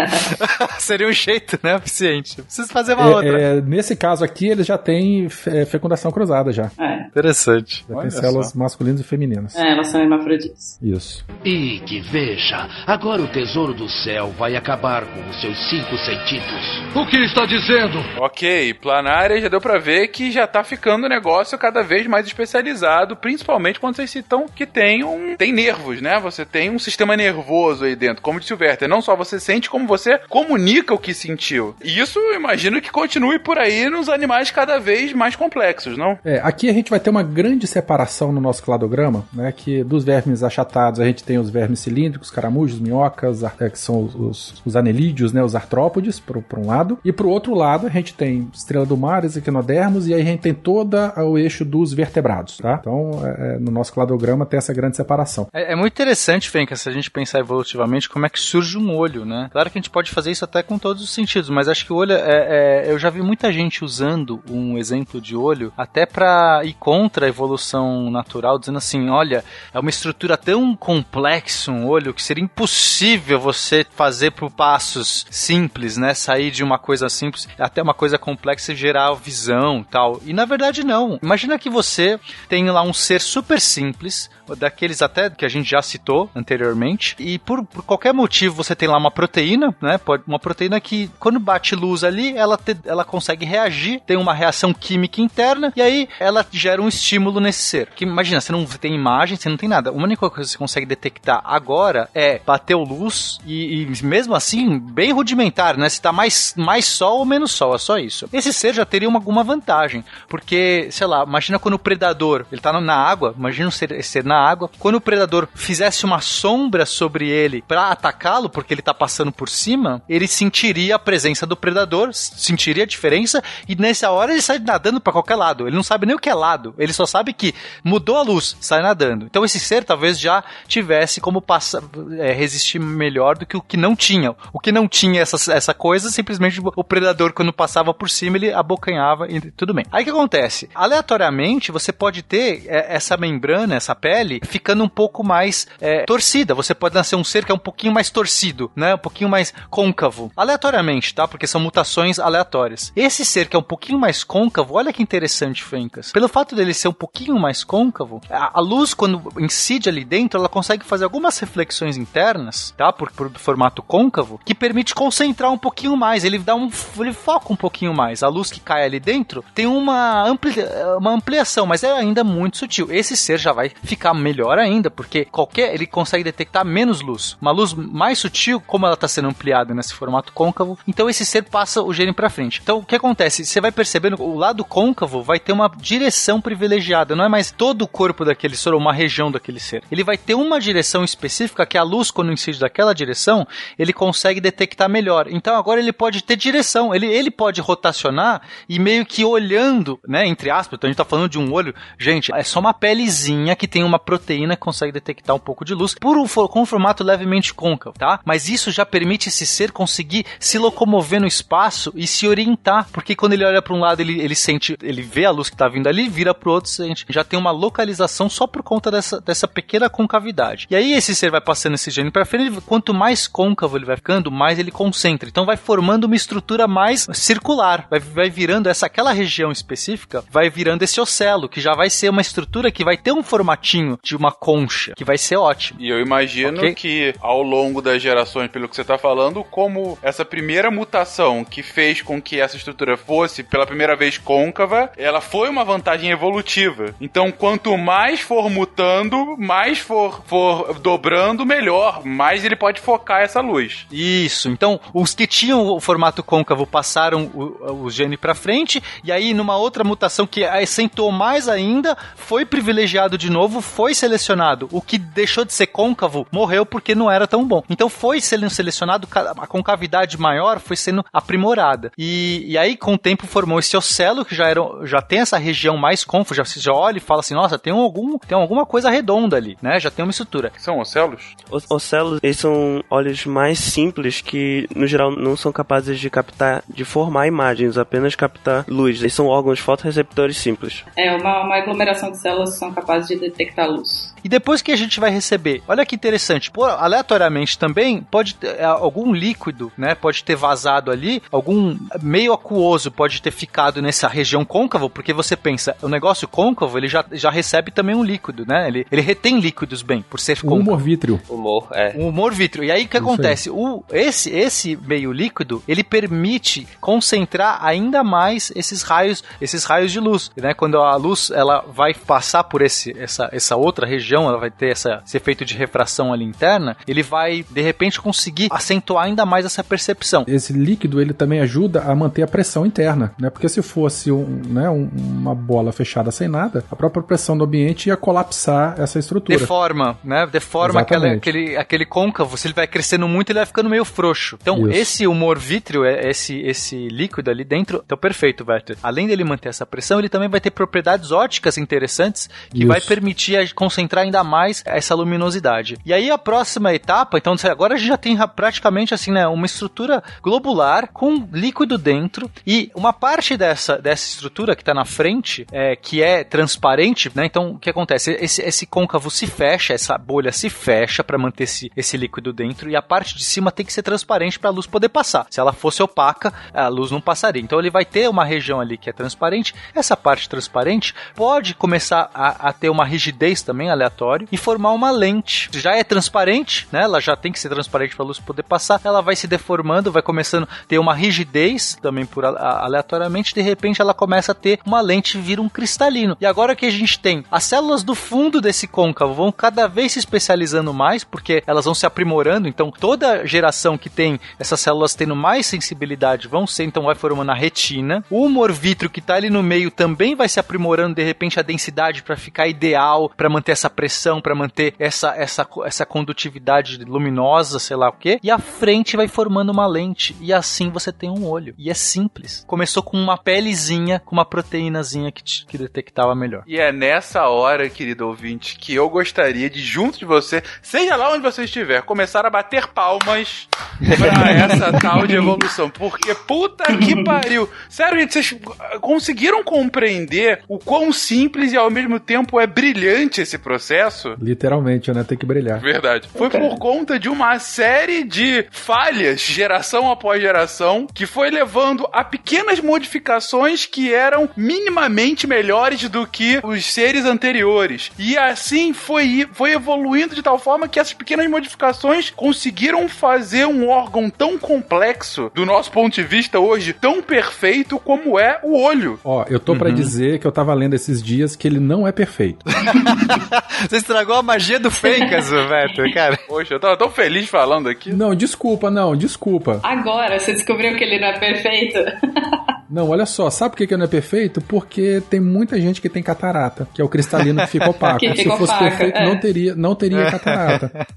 [LAUGHS] Seria um jeito, né? Eficiente. Preciso fazer uma outra. É, é, nesse caso aqui, eles já têm é, fecundação cruzada já. É. Interessante. Já Olha tem células só. masculinas e femininas. É, elas são hermafroditas. Isso. E que veja, agora o tesouro do céu vai acabar com os seus cinco sentidos. O que está dizendo? Ok, planária já deu pra ver que já tá ficando o negócio cada vez mais especializado, principalmente quando vocês citam que tem um tem nervos, né? Você tem um sistema nervoso aí dentro, como disse o Werther. Não só você sente, como você comunica o que sentiu. E isso eu imagino que continue por aí nos animais cada vez mais complexos, não? É, aqui a gente vai ter uma grande separação no nosso cladograma, né? Que dos vermes achatados a gente tem os vermes cilíndricos, caramujos, minhocas, é, que são os, os, os anelídeos, né? Os artrópodes, por, por um lado. E pro outro lado a gente tem estrela do mar, equinodermos, e aí a gente tem todo o eixo dos vertebrados, tá? Então, é, é, no nosso cladograma tem essa grande separação. É, é muito interessante, Fenka, se a gente pensar evolutivamente, como é que surge um olho, né? Claro que a gente pode fazer isso até com todos os sentidos, mas acho que o olho é, é- eu já vi muita gente usando um exemplo de olho até pra ir contra a evolução natural, dizendo assim, olha, é uma estrutura tão complexa um olho que seria impossível você fazer por passos simples, né? Sair de uma coisa simples até uma coisa complexa e gerar visão, tal. E na verdade não. Imagina que você tem lá um ser super simples, daqueles até que a gente já citou anteriormente, e por, por qualquer motivo você tem lá uma proteína, né? Pode, uma proteína que quando bate luz ali, ela, te- ela consegue reagir, tem uma reação química interna, e aí ela gera um estímulo nesse ser. Que imagina, você não tem imagem, você não tem nada. A única coisa que você consegue detectar agora é bateu luz, e, e mesmo assim, bem rudimentar, né? Se tá mais, mais sol ou menos sol, é só isso. Esse ser já teria uma, alguma vantagem, porque, sei lá, imagina quando o predador, ele tá na água, imagina esse ser na água, quando o predador fizesse uma sombra sobre ele pra atacá-lo, porque ele tá passando por cima, ele sentiria a presença do predador, sentiria a diferença, e nessa hora ele sai nadando pra qualquer lado. Ele não sabe nem o que é lado, ele só sabe que mudou a luz, sai nadando. Então esse esse ser talvez já tivesse como passar, é, resistir melhor do que o que não tinha. O que não tinha essa, essa coisa, simplesmente o predador, quando passava por cima, ele abocanhava e tudo bem. Aí o que acontece? Aleatoriamente, você pode ter é, essa membrana, essa pele, ficando um pouco mais é, torcida. Você pode nascer um ser que é um pouquinho mais torcido, né? Um pouquinho mais côncavo. Aleatoriamente, tá? Porque são mutações aleatórias. Esse ser que é um pouquinho mais côncavo, olha que interessante, Fencas. Pelo fato dele ser um pouquinho mais côncavo, a, a luz, quando incide ali dentro, ela consegue fazer algumas reflexões internas, tá? Por, por formato côncavo, que permite concentrar um pouquinho mais. Ele dá um. Ele foca um pouquinho mais. A luz que cai ali dentro tem uma, ampli, uma ampliação, mas é ainda muito sutil. Esse ser já vai ficar melhor ainda, porque qualquer. ele consegue detectar menos luz. Uma luz mais sutil, como ela está sendo ampliada nesse formato côncavo, então esse ser passa o gene para frente. Então o que acontece? Você vai percebendo o lado côncavo vai ter uma direção privilegiada, não é mais todo o corpo daquele ser ou uma região daquele ser. Ele vai ter uma direção específica que a luz, quando incide daquela direção, ele consegue detectar melhor. Então agora ele pode ter direção, ele, ele pode rotacionar e meio que olhando, né, entre aspas, então a gente tá falando de um olho, gente, é só uma pelezinha que tem uma proteína consegue detectar um pouco de luz por um, com um formato levemente côncavo, tá? Mas isso já permite esse ser conseguir se locomover no espaço e se orientar, porque quando ele olha para um lado, ele, ele sente, ele vê a luz que tá vindo ali, vira pro outro, sente. Já tem uma localização só por conta dessa, dessa pequena concavidade. E aí esse ser vai passando esse gene para frente, quanto mais côncavo ele vai ficando, mais ele concentra. Então vai formando uma estrutura mais circular, vai, vai virando essa aquela região específica, vai virando esse ocelo, que já vai ser uma estrutura que vai ter um formatinho de uma concha, que vai ser ótimo. E eu imagino okay? que ao longo das gerações, pelo que você está falando, como essa primeira mutação que fez com que essa estrutura fosse pela primeira vez côncava, ela foi uma vantagem evolutiva. Então, quanto mais for mutando, mais for, for dobrando, melhor. Mais ele pode focar essa luz. Isso. Então, os que tinham o formato côncavo passaram o, o gene para frente, e aí numa outra mutação que acentuou mais ainda, foi privilegiado de novo, foi selecionado. O que deixou de ser côncavo morreu porque não era tão bom. Então foi sendo selecionado, a concavidade maior foi sendo aprimorada. E, e aí, com o tempo, formou esse ocelo, que já, era, já tem essa região mais côncavo, já, já olha e fala assim, nossa, tem, algum, tem alguma coisa redonda ali, né? Já tem uma estrutura. São ocelos? Os ocelos, eles são olhos mais simples que, no geral, não são capazes de captar, de formar imagens, apenas captar luz. Eles são órgãos fotorreceptores simples. É, uma, uma aglomeração de células são capazes de detectar luz. E depois que a gente vai receber, olha que interessante, por, aleatoriamente também pode ter é, algum líquido, né? Pode ter vazado ali, algum meio aquoso pode ter ficado nessa região côncavo, porque você pensa, o negócio côncavo, ele já, já recebe também um líquido, né? Ele, ele retém líquidos bem, por ser côncavo. humor vítreo. Humor, é. O humor vítreo. E aí o que Isso acontece? O, esse, esse meio líquido, ele permite concentrar ainda mais esses raios, esses raios de luz, né? Quando a luz ela vai passar por esse, essa, essa outra região ela vai ter essa, esse efeito de refração ali interna, ele vai, de repente, conseguir acentuar ainda mais essa percepção. Esse líquido, ele também ajuda a manter a pressão interna, né? Porque se fosse um, né, um, uma bola fechada sem nada, a própria pressão do ambiente ia colapsar essa estrutura. Deforma, né? Deforma aquela, aquele, aquele côncavo. Se ele vai crescendo muito, ele vai ficando meio frouxo. Então, Isso. esse humor vítreo, é, esse, esse líquido ali dentro, então perfeito, Werther. Além dele manter essa pressão, ele também vai ter propriedades óticas interessantes que Isso. vai permitir concentrar ainda mais essa luminosidade. E aí a próxima etapa, então agora a gente já tem praticamente assim, né, uma estrutura globular com líquido dentro e uma parte dessa, dessa estrutura que está na frente, é, que é transparente, né? Então o que acontece? Esse, esse côncavo se fecha, essa bolha se fecha para manter esse, esse líquido dentro e a parte de cima tem que ser transparente para a luz poder passar. Se ela fosse opaca, a luz não passaria. Então ele vai ter uma região ali que é transparente. Essa parte transparente pode começar a, a ter uma rigidez também aleatório e formar uma lente. Já é transparente, né? Ela já tem que ser transparente para a luz poder passar. Ela vai se deformando, vai começando a ter uma rigidez também por aleatoriamente. De repente, ela começa a ter uma lente vira um cristalino. E agora que a gente tem as células do fundo desse côncavo vão cada vez se especializando mais, porque elas vão se aprimorando. Então, toda geração que tem essas células tendo mais sensibilidade vão ser, então vai formando a retina. O humor vítreo que está ali no meio também vai se aprimorando, de repente, a densidade para ficar ideal, para manter essa pressão para manter essa, essa, essa condutividade luminosa, sei lá o que, e a frente vai formando uma lente, e assim você tem um olho. E é simples. Começou com uma pelezinha, com uma proteínazinha que, te, que detectava melhor. E é nessa hora, querido ouvinte que eu gostaria de, junto de você, seja lá onde você estiver, começar a bater palmas pra [LAUGHS] essa tal de evolução. Porque puta que [LAUGHS] pariu. Sério, gente, vocês conseguiram compreender o quão simples e ao mesmo tempo é brilhante esse processo? Literalmente, né? Tem que brilhar. Verdade. Foi por conta de uma série de falhas, geração após geração, que foi levando a pequenas modificações que eram minimamente melhores do que os seres anteriores. E assim foi, foi evoluindo de tal forma que essas pequenas modificações conseguiram fazer um órgão tão complexo, do nosso ponto de vista hoje, tão perfeito como é o olho. Ó, eu tô pra dizer que eu tava lendo esses dias que ele não é perfeito. [LAUGHS] [LAUGHS] Você estragou a magia do Fencas, [LAUGHS] Roberto, cara. Poxa, eu tava tão feliz falando aqui. Não, desculpa, não, desculpa. Agora você descobriu que ele não é perfeito? [LAUGHS] Não, olha só, sabe por que que não é perfeito? Porque tem muita gente que tem catarata, que é o cristalino que fica opaco. Que Se fica fosse opaco, perfeito, é. não teria, não teria catarata.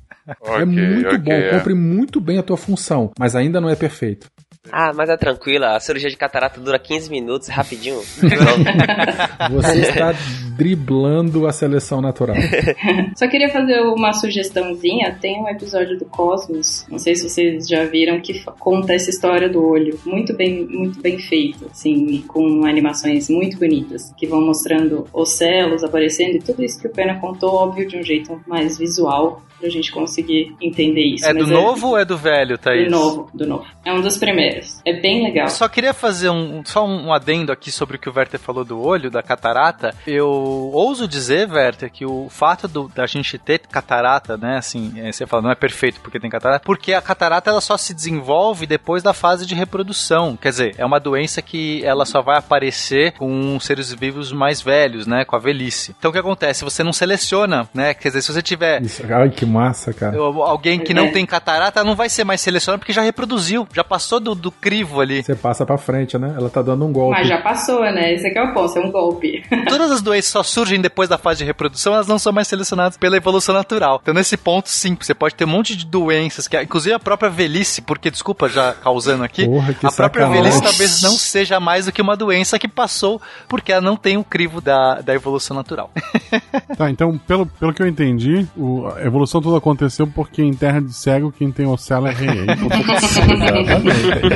Ok, é muito ok, bom, é. cumpre muito bem a tua função, mas ainda não é perfeito. Ah, mas é tranquila, a cirurgia de catarata dura 15 minutos, rapidinho. [LAUGHS] Você está driblando a seleção natural. [LAUGHS] Só queria fazer uma sugestãozinha. Tem um episódio do Cosmos, não sei se vocês já viram, que conta essa história do olho. Muito bem, muito bem feito, assim, e com animações muito bonitas, que vão mostrando os celos aparecendo e tudo isso que o Pena contou, óbvio, de um jeito mais visual, pra gente conseguir entender isso. É do Mas novo ou é do velho, Thaís? Do novo, do novo. É um dos primeiros. É bem legal. Eu só queria fazer um, só um adendo aqui sobre o que o Werther falou do olho, da catarata. Eu ouso dizer, Werther, que o fato do- da gente ter catarata, né, assim, é, você fala, não é perfeito porque tem catarata, porque a catarata ela só se desenvolve depois da fase de reprodução. Quer dizer, é uma doença que ela só vai aparecer com seres vivos mais velhos, né, com a velhice. Então o que acontece? Você não seleciona, né? Quer dizer, se você tiver Isso, ai, que massa, cara. alguém que não tem catarata, não vai ser mais selecionado porque já reproduziu, já passou do, do crivo ali. Você passa pra frente, né? Ela tá dando um golpe. Mas já passou, né? Esse aqui é o ponto, é um golpe. [LAUGHS] Todas as doenças só surgem depois da fase de reprodução, elas não são mais selecionadas pela evolução natural. Então, nesse ponto, sim, você pode ter um monte de doenças, que inclusive a própria velhice, porque, desculpa já causando aqui, Porra, que a própria sacanagem. velhice talvez não seja mais do que uma doença que passou porque ela não tem o crivo da, da evolução natural. [LAUGHS] Tá, então, pelo, pelo que eu entendi, o- a evolução toda aconteceu porque em terra de cego, quem tem ocelo é rei. Aí, [LAUGHS]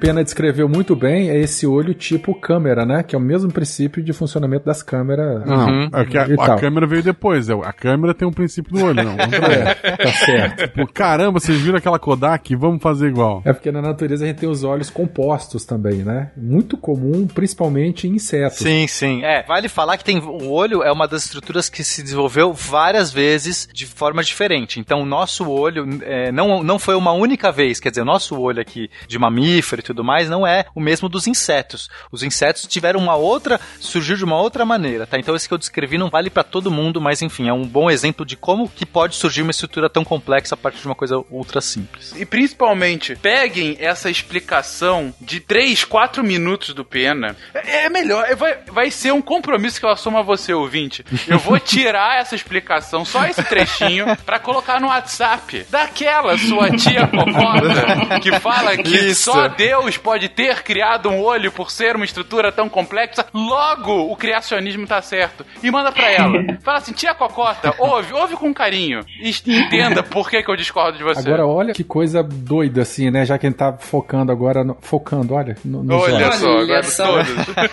Pena descreveu muito bem é esse olho tipo câmera, né? Que é o mesmo princípio de funcionamento das câmeras. Não, Uhum. é que a, E a câmera veio depois. é, A câmera tem um princípio do olho, não. É, tá certo. [LAUGHS] Tipo, caramba, vocês viram aquela Kodak? Vamos fazer igual. É porque na natureza a gente tem os olhos compostos também, né? Muito comum, principalmente em insetos. Sim, sim. É, vale falar que tem o olho é uma das estruturas que se desenvolveu várias vezes de forma diferente. Então, o nosso olho é, não, não foi uma única vez. Quer dizer, o nosso olho aqui de mamífero e tudo mais não é o mesmo dos insetos. Os insetos tiveram uma outra, surgiu de uma outra maneira, tá? Então, esse que eu descrevi não vale para todo mundo, mas enfim, é um bom exemplo de como que pode surgir uma estrutura tão complexa a partir de uma coisa ultra simples. E principalmente, peguem essa explicação de 3, 4 minutos do Pena. É, é melhor, é- vai, vai ser um compromisso que eu assumo a você, ouvinte. Eu vou tirar essa explicação, só esse trechinho, pra colocar no WhatsApp daquela sua tia Cocota que fala que Isso. só Deus pode ter criado um olho por ser uma estrutura tão complexa. Logo, o criacionismo tá certo. E manda pra ela. [LAUGHS] Fala assim, tia Cocota, ouve, ouve com carinho. E entenda por que, que eu discordo de você. Agora, olha que coisa doida, assim, né? Já que a gente tá focando agora. no- focando, olha. No, nos Olha só, Olha agora só. todos.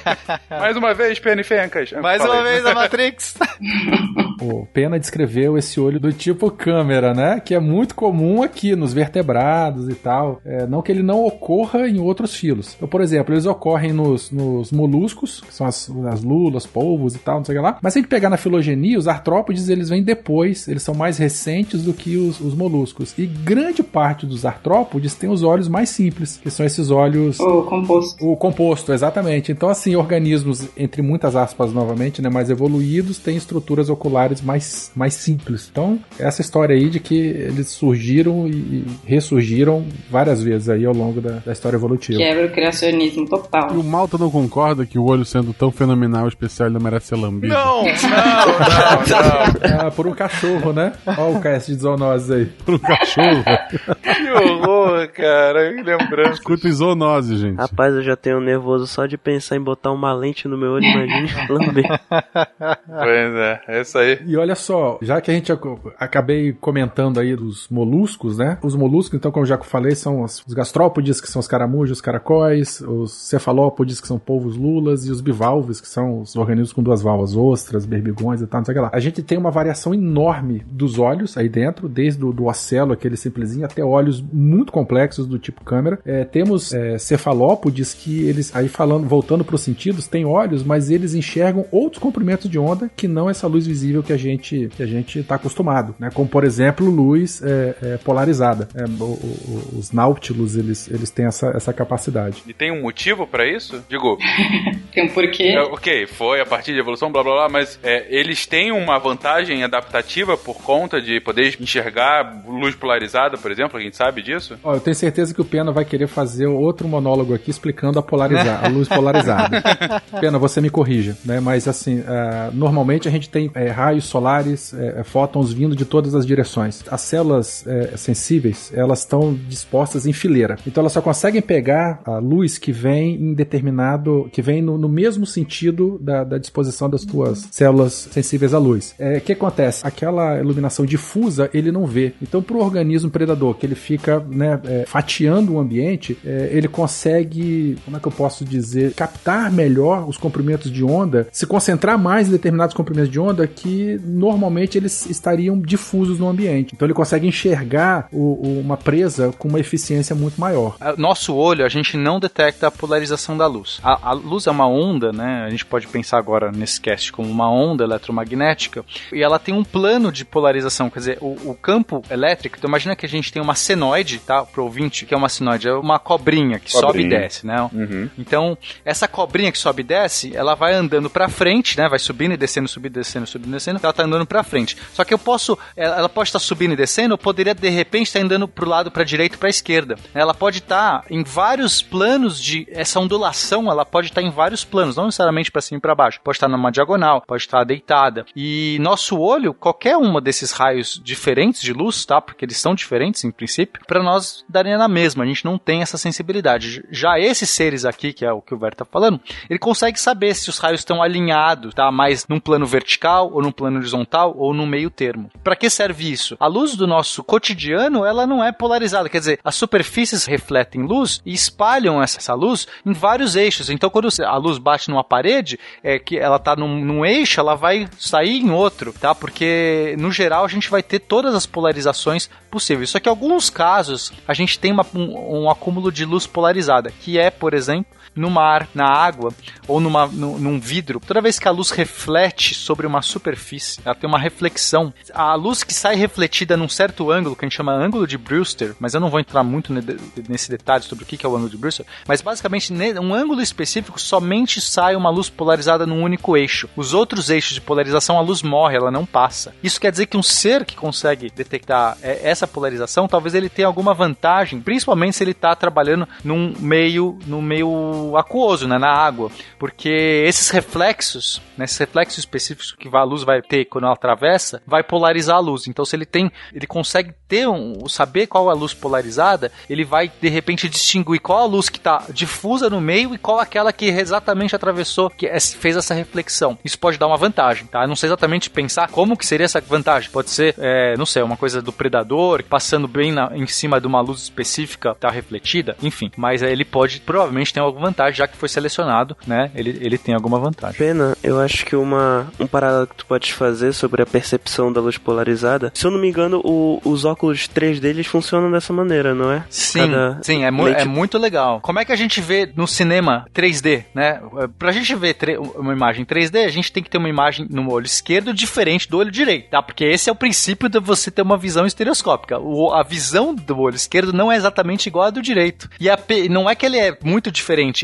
[LAUGHS] Mais uma vez, Penny Fencas. Mais Fala uma vez a Matrix. [LAUGHS] O Pena descreveu esse olho do tipo câmera, né? Que é muito comum aqui nos vertebrados e tal. É, não que ele não ocorra em outros filos. Então, por exemplo, eles ocorrem nos, nos moluscos, que são as, as lulas, polvos e tal, não sei o que lá. Mas se a gente pegar na filogenia, os artrópodes eles vêm depois, eles são mais recentes do que os, os moluscos. E grande parte dos artrópodes tem os olhos mais simples, que são esses olhos O composto. o composto, exatamente. Então, assim, organismos, entre muitas aspas novamente, né, mais evoluídos, têm estruturas oculares mais, mais simples. Então, essa história aí de que eles surgiram e ressurgiram várias vezes aí ao longo da, da história evolutiva. Quebra o criacionismo total. E o Malta não concorda que o olho sendo tão fenomenal e especial ele não merece ser lambido? Não, não, [LAUGHS] não, não. Ah, por um cachorro, né? Olha o cast de zoonoses aí. Por um cachorro. [LAUGHS] que horror, cara. Que lembrança. Escuta zoonose, gente. Rapaz, eu já tenho nervoso só de pensar em botar uma lente no meu olho, imagine [LAUGHS] lamber. Pois é, é isso aí. E olha só, já que a gente acabei comentando aí dos moluscos, né? Os moluscos, então, como eu já falei, são os gastrópodes, que são os os caracóis, os cefalópodes, que são polvos lulas, e os bivalves, que são os organismos com duas valvas, ostras, berbigões e tal, não sei o que lá. A gente tem uma variação enorme dos olhos aí dentro, desde o do ocelo, aquele simplesinho, até olhos muito complexos do tipo câmera. É, temos é, cefalópodes que eles, aí falando, voltando para os sentidos, tem olhos, mas eles enxergam outros comprimentos de onda que não essa luz visível que a gente que a gente está acostumado, né? Como por exemplo luz é, é, polarizada. É, o, o, os náutilos eles, eles têm essa, essa capacidade. E tem um motivo para isso? Digo. [LAUGHS] tem um porquê? É, ok, foi a partir de evolução, blá blá blá, mas é, eles têm uma vantagem adaptativa por conta de poder enxergar luz polarizada, por exemplo. A gente sabe disso? Ó, eu tenho certeza que o Pena vai querer fazer outro monólogo aqui explicando a polarizar, a luz polarizada. [LAUGHS] Pena, você me corrija, né? Mas assim, uh, normalmente a gente tem é, raios solares, é, fótons vindo de todas as direções. As células é, sensíveis, elas estão dispostas em fileira. Então elas só conseguem pegar a luz que vem em determinado, que vem no, no mesmo sentido da, da, disposição das tuas células sensíveis à luz. O que acontece? Aquela iluminação difusa ele não vê. Então, para o organismo predador, que ele fica né, fatiando o ambiente, ele consegue, como é que eu posso dizer, captar melhor os comprimentos de onda, se concentrar mais em determinados comprimentos de onda que normalmente eles estariam difusos no ambiente. Então ele consegue enxergar o, o, uma presa com uma eficiência muito maior. Nosso olho, a gente não detecta a polarização da luz. A, a luz é uma onda, né? A gente pode pensar agora nesse cast como uma onda eletromagnética e ela tem um plano de polarização, quer dizer, o, o campo elétrico. Então imagina que a gente tem uma senoide, tá? Pro ouvinte, que é uma senoide, é uma cobrinha que cobrinha. sobe e desce, né? Uhum. Então essa cobrinha que sobe e desce, ela vai andando para frente, né? Vai subindo e descendo, subindo, descendo, subindo, descendo. Ela tá andando para frente. Só que eu posso, ela pode estar subindo e descendo, eu poderia de repente estar andando pro lado, para direita, para esquerda. Ela pode estar em vários planos de essa ondulação, ela pode estar em vários planos, não necessariamente para cima e para baixo. Pode estar numa diagonal, pode estar deitada. E nosso olho, qualquer uma desses raios diferentes de luz, tá? Porque eles são diferentes em princípio, para nós daria na mesma. A gente não tem essa sensibilidade. Já esses seres aqui, que é o que o Ver tá falando, ele consegue saber se os raios estão alinhados, tá? Mais num plano vertical ou num plano horizontal ou no meio termo. Para que serve isso? A luz do nosso cotidiano, ela não é polarizada, quer dizer, as superfícies refletem luz e espalham essa luz em vários eixos. Então, quando a luz bate numa parede, é que ela tá num, num eixo, ela vai sair em outro, tá? Porque no geral a gente vai ter todas as polarizações possíveis. Só que em alguns casos a gente tem uma, um, um acúmulo de luz polarizada, que é, por exemplo, no mar, na água ou numa, no, num vidro, toda vez que a luz reflete sobre uma superfície, ela tem uma reflexão. A luz que sai refletida num certo ângulo, que a gente chama ângulo de Brewster, mas eu não vou entrar muito nesse detalhe sobre o que é o ângulo de Brewster, mas basicamente um ângulo específico somente sai uma luz polarizada num único eixo. Os outros eixos de polarização, a luz morre, ela não passa. Isso quer dizer que um ser que consegue detectar é, essa polarização, talvez ele tenha alguma vantagem, principalmente se ele está trabalhando num meio, num meio aquoso, né, na água, porque esses reflexos, né, esses reflexos específicos que a luz vai ter quando ela atravessa, vai polarizar a luz. Então, se ele tem, ele consegue ter um, saber qual é a luz polarizada, ele vai de repente distinguir qual a luz que está difusa no meio e qual aquela que exatamente atravessou, que é, fez essa reflexão. Isso pode dar uma vantagem, tá? Eu não sei exatamente pensar como que seria essa vantagem. Pode ser, é, não sei, uma coisa do predador passando bem na, em cima de uma luz específica, tá refletida, enfim. Mas ele pode provavelmente ter alguma já que foi selecionado, né? Ele, ele tem alguma vantagem. Pena, eu acho que uma, um paralelo que tu pode fazer sobre a percepção da luz polarizada, se eu não me engano, o, os óculos 3 deles funcionam dessa maneira, não é? Sim, Cada sim, é, mu é muito legal. Como é que a gente vê no cinema 3D, né? Pra gente ver uma imagem 3D, a gente tem que ter uma imagem no olho esquerdo diferente do olho direito, tá? Porque esse é o princípio de você ter uma visão estereoscópica. O, a visão do olho esquerdo não é exatamente igual à do direito. E a, não é que ele é muito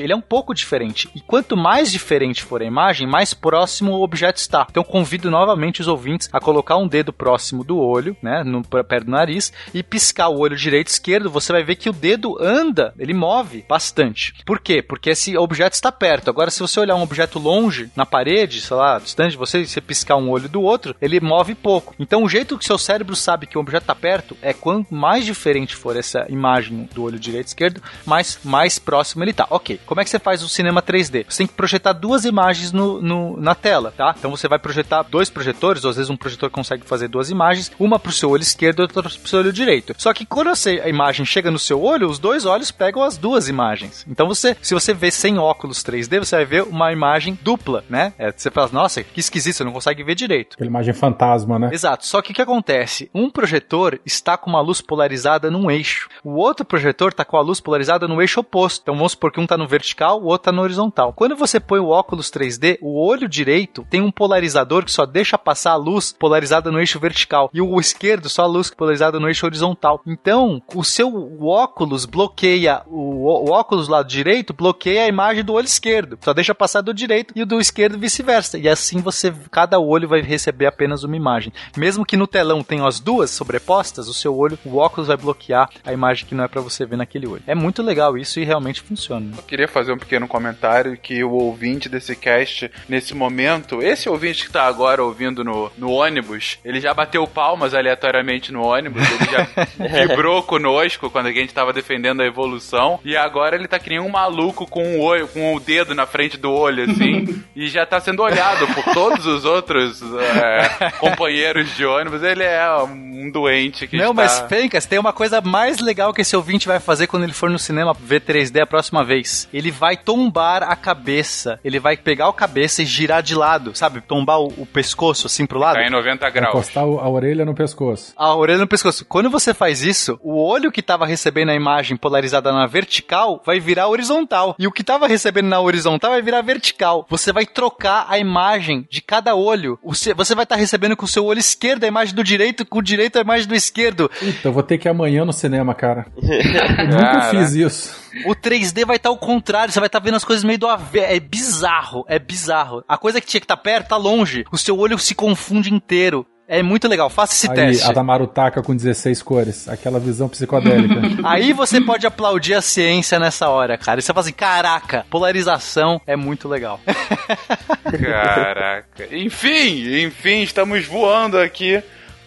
ele é um pouco diferente. E quanto mais diferente for a imagem, mais próximo o objeto está. Então convido novamente os ouvintes a colocar um dedo próximo do olho, né, no, perto do nariz, e piscar o olho direito e esquerdo, você vai ver que o dedo anda, ele move bastante. Por quê? Porque esse objeto está perto. Agora, se você olhar um objeto longe, na parede, sei lá, distante de você, você piscar um olho do outro, ele move pouco. Então, o jeito que seu cérebro sabe que o objeto está perto é quanto mais diferente for essa imagem do olho direito e esquerdo, mais, mais próximo ele tá. Ok, como é que você faz o cinema 3D? Você tem que projetar duas imagens no, no na tela, tá? Então você vai projetar dois projetores, ou às vezes um projetor consegue fazer duas imagens, uma pro seu olho esquerdo e outra pro seu olho direito. Só que quando você, a imagem chega no seu olho, os dois olhos pegam as duas imagens. Então você, se você vê sem óculos 3D, você vai ver uma imagem dupla, né? É, você fala, nossa, que esquisito, você não consegue ver direito. Aquela imagem fantasma, né? Exato. Só que o que acontece? Um projetor está com uma luz polarizada num eixo. O outro projetor está com a luz polarizada no eixo oposto. Então vamos supor que um está no vertical, o outro está no horizontal. Quando você põe o óculos 3D, o olho direito tem um polarizador que só deixa passar a luz polarizada no eixo vertical e o esquerdo só a luz polarizada no eixo horizontal. Então, o seu óculos bloqueia o, o óculos lado direito bloqueia a imagem do olho esquerdo. Só deixa passar do direito e do esquerdo vice-versa. E assim você cada olho vai receber apenas uma imagem. Mesmo que no telão tenham as duas sobrepostas, o seu olho, o óculos vai bloquear a imagem que não é para você ver naquele olho. É muito legal isso e realmente funciona. Eu queria fazer um pequeno comentário que o ouvinte desse cast, nesse momento, esse ouvinte que tá agora ouvindo no, no ônibus, ele já bateu palmas aleatoriamente no ônibus, ele já [LAUGHS] vibrou conosco quando a gente tava defendendo a evolução, e agora ele tá que nem um maluco com o, olho, com o dedo na frente do olho, assim, [LAUGHS] e já tá sendo olhado por todos os outros é, companheiros de ônibus. Ele é um doente que Não, está... mas Fencas, tem uma coisa mais legal que esse ouvinte vai fazer quando ele for no cinema ver 3D a próxima vez. Ele vai tombar a cabeça. Ele vai pegar o cabeça e girar de lado, sabe? Tombar o, o pescoço assim pro lado. Tá em 90 graus. Encostar a orelha no pescoço. A orelha no pescoço. Quando você faz isso, o olho que tava recebendo a imagem polarizada na vertical vai virar horizontal. E o que tava recebendo na horizontal vai virar vertical. Você vai trocar a imagem de cada olho. Você vai estar tá recebendo com o seu olho esquerdo a imagem do direito, com o direito a imagem do esquerdo. Eu vou ter que ir amanhã no cinema, cara. [LAUGHS] eu nunca fiz isso. O 3D vai estar tá ao contrário, você vai estar tá vendo as coisas meio do avesso. É bizarro, é bizarro. A coisa que tinha que estar tá perto tá longe. O seu olho se confunde inteiro. É muito legal, faça esse Aí, teste. A Damaru Taka com 16 cores, aquela visão psicodélica. [LAUGHS] Aí você pode aplaudir a ciência nessa hora, cara. E você fala assim: caraca, polarização é muito legal. [LAUGHS] Caraca. Enfim, enfim, estamos voando aqui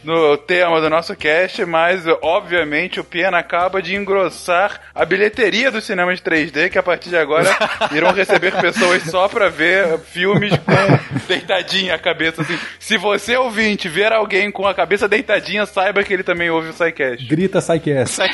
no tema do nosso cast, mas obviamente o Pena acaba de engrossar a bilheteria dos cinemas 3D, que a partir de agora [LAUGHS] irão receber pessoas só pra ver filmes com deitadinha a cabeça assim. Se você ouvinte ver alguém com a cabeça deitadinha, saiba que ele também ouve o SciCast. Grita SciCast. [LAUGHS]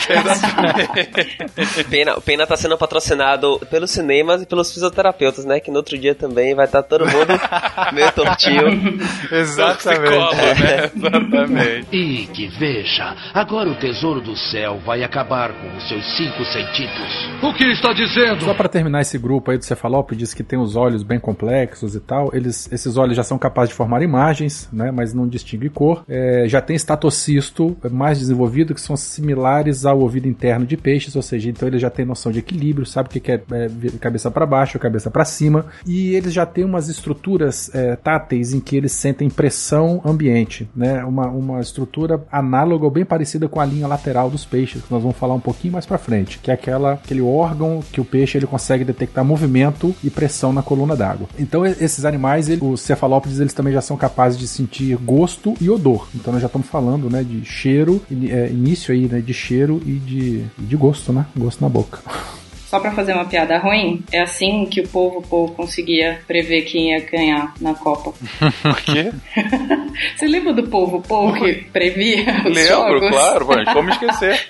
Pena, o Pena tá sendo patrocinado pelos cinemas e pelos fisioterapeutas, né? Que no outro dia também vai estar tá todo mundo [LAUGHS] meio tortinho. Exatamente. Né? Exatamente. E que veja, agora o tesouro do céu vai acabar com os seus cinco sentidos. O que está dizendo? Só para terminar esse grupo aí do cefalópodes que tem os olhos bem complexos e tal, eles, esses olhos já são capazes de formar imagens, né, mas não distingue cor. É, já tem estatocisto mais desenvolvido que são similares ao ouvido interno de peixes, ou seja, então ele já tem noção de equilíbrio, sabe o que é, é cabeça para baixo, cabeça para cima, e eles já têm umas estruturas é, táteis em que eles sentem pressão ambiente, né, uma, uma uma estrutura análoga ou bem parecida com a linha lateral dos peixes, que nós vamos falar um pouquinho mais para frente, que é aquela, aquele órgão que o peixe ele consegue detectar movimento e pressão na coluna d'água. Então esses animais, ele, os cefalópodes, eles também já são capazes de sentir gosto e odor. Então nós já estamos falando, né, de cheiro, é, início aí, né, de cheiro e de, de gosto, né, gosto na boca. [LAUGHS] só para fazer uma piada ruim, é assim que o povo, povo conseguia prever quem ia ganhar na Copa. [LAUGHS] Por quê? [LAUGHS] Você lembra do povo, povo que previa os Lembro, jogos? claro, mas como [LAUGHS] esquecer?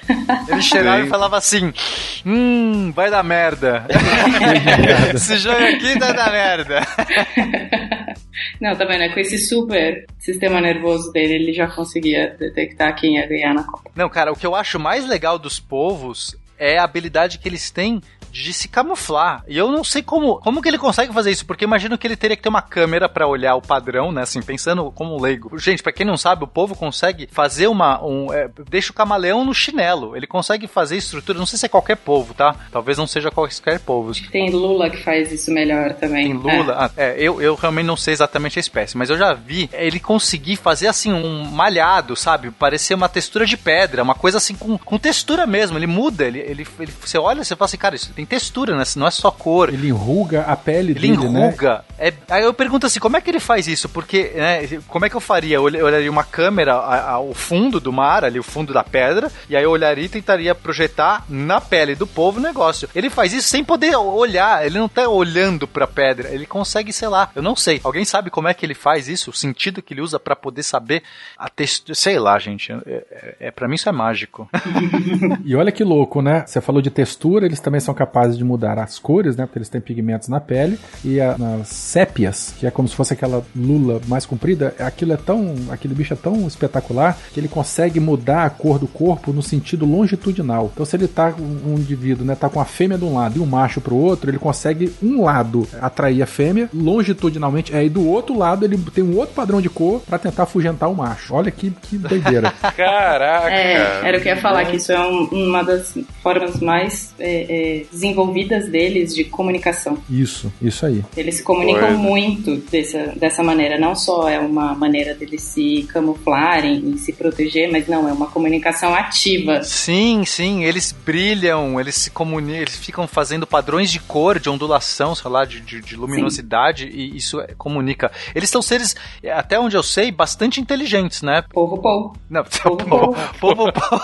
Ele chegava e falava assim: Hum, vai dar merda. Esse jogo aqui vai dar merda. Não, tá vendo? É com esse super sistema nervoso dele, ele já conseguia detectar quem ia ganhar na Copa. Não, cara, o que eu acho mais legal dos povos é a habilidade que eles têm de se camuflar. E eu não sei como, como que ele consegue fazer isso, porque imagino que ele teria que ter uma câmera para olhar o padrão, né? Assim, pensando como leigo. Gente, para quem não sabe, o povo consegue fazer uma. Um, é, deixa o camaleão no chinelo. Ele consegue fazer estrutura, não sei se é qualquer povo, tá? Talvez não seja qualquer povo. Tem Lula que faz isso melhor também. Tem Lula. É. Ah, é, eu, eu realmente não sei exatamente a espécie, mas eu já vi ele conseguir fazer assim um malhado, sabe? Parecer uma textura de pedra, uma coisa assim com, com textura mesmo. Ele muda, ele, ele, ele você olha você fala assim, cara, isso tem textura, né? não é só cor. Ele enruga a pele ele dele, né? enruga. Né? É, aí eu pergunto assim, como é que ele faz isso? Porque, né, como é que eu faria? Eu olharia uma câmera ao fundo do mar, ali o fundo da pedra, e aí eu olharia e tentaria projetar na pele do povo o negócio. Ele faz isso sem poder olhar, ele não tá olhando pra pedra, ele consegue, sei lá, eu não sei. Alguém sabe como é que ele faz isso? O sentido que ele usa para poder saber a textura, sei lá, gente. É, é, é para mim isso é mágico. [LAUGHS] e olha que louco, né? Você falou de textura, eles também são capazes de mudar as cores, né? Porque eles têm pigmentos na pele. E a, nas sépias, que é como se fosse aquela lula mais comprida, aquilo é tão. aquele bicho é tão espetacular que ele consegue mudar a cor do corpo no sentido longitudinal. Então, se ele tá um indivíduo, né, tá com a fêmea de um lado e um macho pro outro, ele consegue um lado atrair a fêmea longitudinalmente, aí do outro lado ele tem um outro padrão de cor para tentar afugentar o macho. Olha que, que doideira. [LAUGHS] Caraca! É, era o que eu ia falar, que isso é um, uma das formas mais é, é, desenvolvidas deles de comunicação. Isso, isso aí. Eles se comunicam muito dessa, dessa maneira. Não só é uma maneira deles se camuflarem e se proteger, mas não, é uma comunicação ativa. Sim, sim, eles brilham, eles se comunicam, eles ficam fazendo padrões de cor, de ondulação, sei lá, de, de, de luminosidade, sim. e isso é, comunica. Eles são seres, até onde eu sei, bastante inteligentes, né? Povo [LAUGHS] povo. Não, povo povo. povo, povo.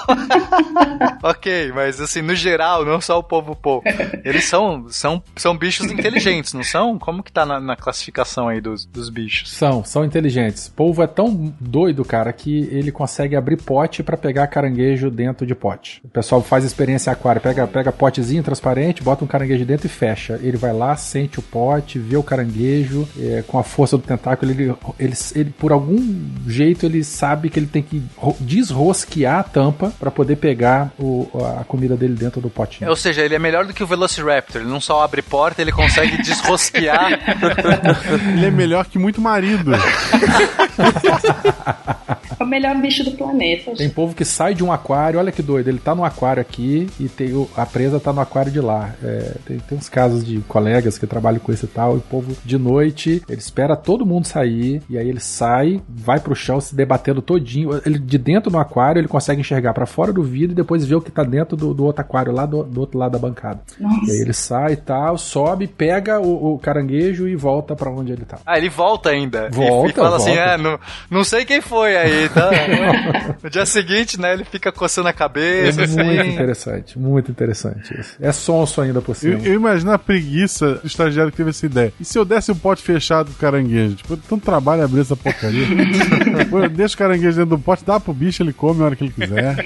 ok, mas assim, no geral, não só o povo povo. Eles são, são, são bichos inteligentes, não são? Como que tá na, na classificação aí dos, dos bichos? São, são inteligentes. Polvo é tão doido, cara, que ele consegue abrir pote para pegar caranguejo dentro de pote. O pessoal faz experiência aquária, pega, pega potezinho transparente, bota um caranguejo dentro e fecha. Ele vai lá, sente o pote, vê o caranguejo, é, com a força do tentáculo, ele, ele, ele, por algum jeito, ele sabe que ele tem que desrosquear a tampa para poder pegar o, a comida dele dentro do potinho. Ou seja, ele é melhor do que o Velociraptor. Ele não só abre porta, ele consegue desrosquear. [LAUGHS] ele é melhor que muito marido. É o melhor bicho do planeta. Tem povo que sai de um aquário, olha que doido, ele tá no aquário aqui e tem o, a presa tá no aquário de lá. É, tem, tem uns casos de colegas que trabalham com isso e tal, e o povo de noite, ele espera todo mundo sair, e aí ele sai, vai pro chão se debatendo todinho. Ele de dentro do aquário, ele consegue enxergar para fora do vidro e depois ver o que tá dentro do, do outro aquário, lá do, do, outro lado da bancada. Nossa. E aí ele sai e tal, sobe, pega o, o caranguejo e volta para onde ele tá. Ah, ele volta ainda. Volta, e, e fala assim, volta. assim, é, não, não sei quem foi aí, tá? [LAUGHS] no dia seguinte, né, ele fica coçando a cabeça. É assim. muito interessante, muito interessante isso. É sonso ainda por cima. Eu, eu imagino a preguiça do estagiário que teve essa ideia. E se eu desse um pote fechado com caranguejo? Tipo, tanto trabalho abrir essa porcaria. [LAUGHS] Deixa o caranguejo dentro do pote, dá pro bicho, ele come a hora que ele quiser.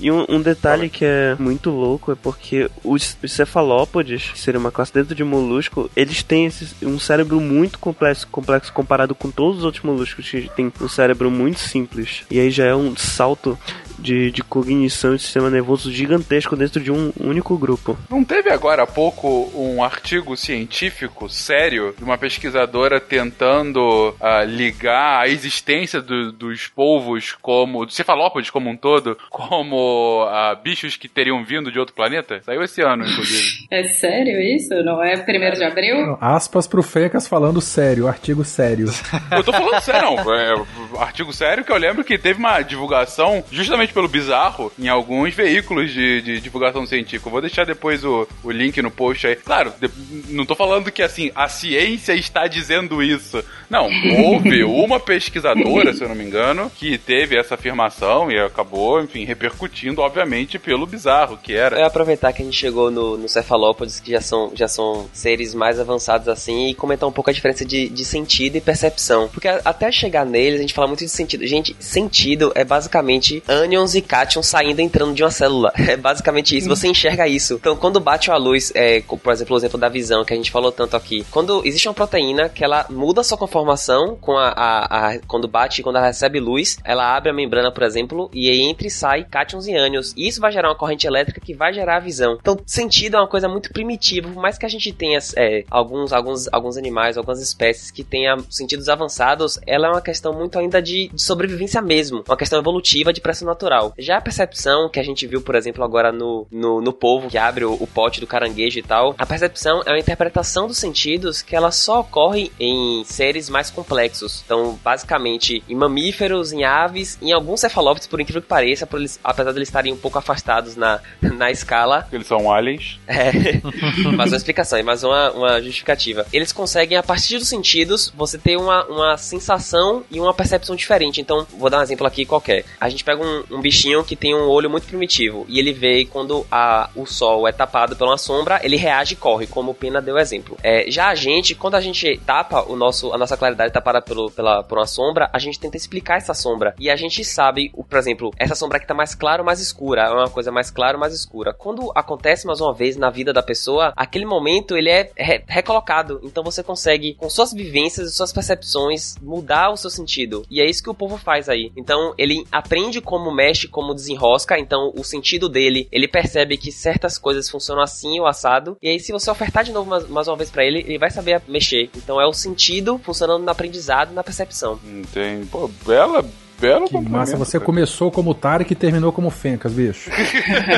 E um, um detalhe que é muito louco é porque os, os cefalópodes, que seria uma classe dentro de molusco, eles têm esse, um cérebro muito complexo, complexo comparado com todos os outros moluscos que têm um cérebro muito simples. E aí já é um salto de, de cognição e sistema nervoso gigantesco dentro de um único grupo. Não teve agora há pouco um artigo científico sério de uma pesquisadora tentando uh, ligar a existência do, dos polvos como, dos cefalópodes como um todo, como uh, bichos que teriam vindo de outro planeta? Saiu esse ano, inclusive. [LAUGHS] É sério isso? Não é primeiro de abril? Aspas pro Fecas falando sério, artigo sério. [LAUGHS] Eu tô falando sério, não. É, artigo sério que eu lembro que teve uma divulgação justamente pelo bizarro em alguns veículos de, de divulgação científica. Eu vou deixar depois o, o link no post aí. Claro, de, não tô falando que assim, a ciência está dizendo isso. Não, houve [LAUGHS] uma pesquisadora, se eu não me engano, que teve essa afirmação e acabou, enfim, repercutindo, obviamente, pelo bizarro que era. É aproveitar que a gente chegou no, no cefalópodes, que já são, já são seres mais avançados assim, e comentar um pouco a diferença de, de sentido e percepção. Porque a, até chegar neles, a gente fala muito de sentido. Gente, sentido é basicamente ânions ânions e cátions saindo e entrando de uma célula. [LAUGHS] É basicamente isso. Você enxerga isso. Então, quando bate a luz, é, por exemplo, o exemplo da visão que a gente falou tanto aqui. Quando existe uma proteína que ela muda sua conformação com a, a, a quando bate, quando ela recebe luz, ela abre a membrana, por exemplo, e aí entra e sai cátions e ânions. E isso vai gerar uma corrente elétrica que vai gerar a visão. Então, sentido é uma coisa muito primitiva, por mais que a gente tenha é, alguns, alguns, alguns animais, algumas espécies que tenham sentidos avançados, ela é uma questão muito ainda de, de sobrevivência mesmo, uma questão evolutiva de pressão natural. Já a percepção que a gente viu, por exemplo, agora no, no, no polvo que abre o, o pote do caranguejo e tal, a percepção é uma interpretação dos sentidos que ela só ocorre em seres mais complexos. Então, basicamente, em mamíferos, em aves, em alguns cefalópodes, por incrível que pareça, eles, apesar de eles estarem um pouco afastados na, [LAUGHS] na escala. Eles são aliens. É. [LAUGHS] mais uma explicação, mais uma, uma justificativa. Eles conseguem, a partir dos sentidos, você ter uma, uma sensação e uma percepção diferente. Então, vou dar um exemplo aqui qualquer. A gente pega um, um bichinho que tem um olho muito primitivo e ele vê quando a, o sol é tapado uma sombra, ele reage e corre, como o Pena deu exemplo. É, já a gente, quando a gente tapa o nosso, a nossa claridade tapada pelo, pela, por uma sombra, a gente tenta explicar essa sombra. E a gente sabe, por exemplo, essa sombra aqui tá mais clara ou mais escura, é uma coisa mais clara ou mais escura. Quando acontece mais uma vez na vida da pessoa, aquele momento ele é re recolocado. Então você consegue, com suas vivências e suas percepções, mudar o seu sentido. E é isso que o povo faz aí. Então ele aprende como mexe, como desenrosca. Então o sentido dele, ele percebe que certas coisas funcionam assim ou assado. E aí se você ofertar de novo mais, mais uma vez para ele, ele vai saber mexer. Então é o sentido funcionando no aprendizado na percepção. Entendi. Pô, bela, belo Que massa, você começou como Tarek e terminou como Fencas, bicho.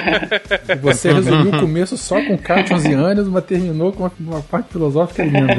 [LAUGHS] você resumiu o começo só com cátions e ânions, mas terminou com uma, uma, parte filosófica linda.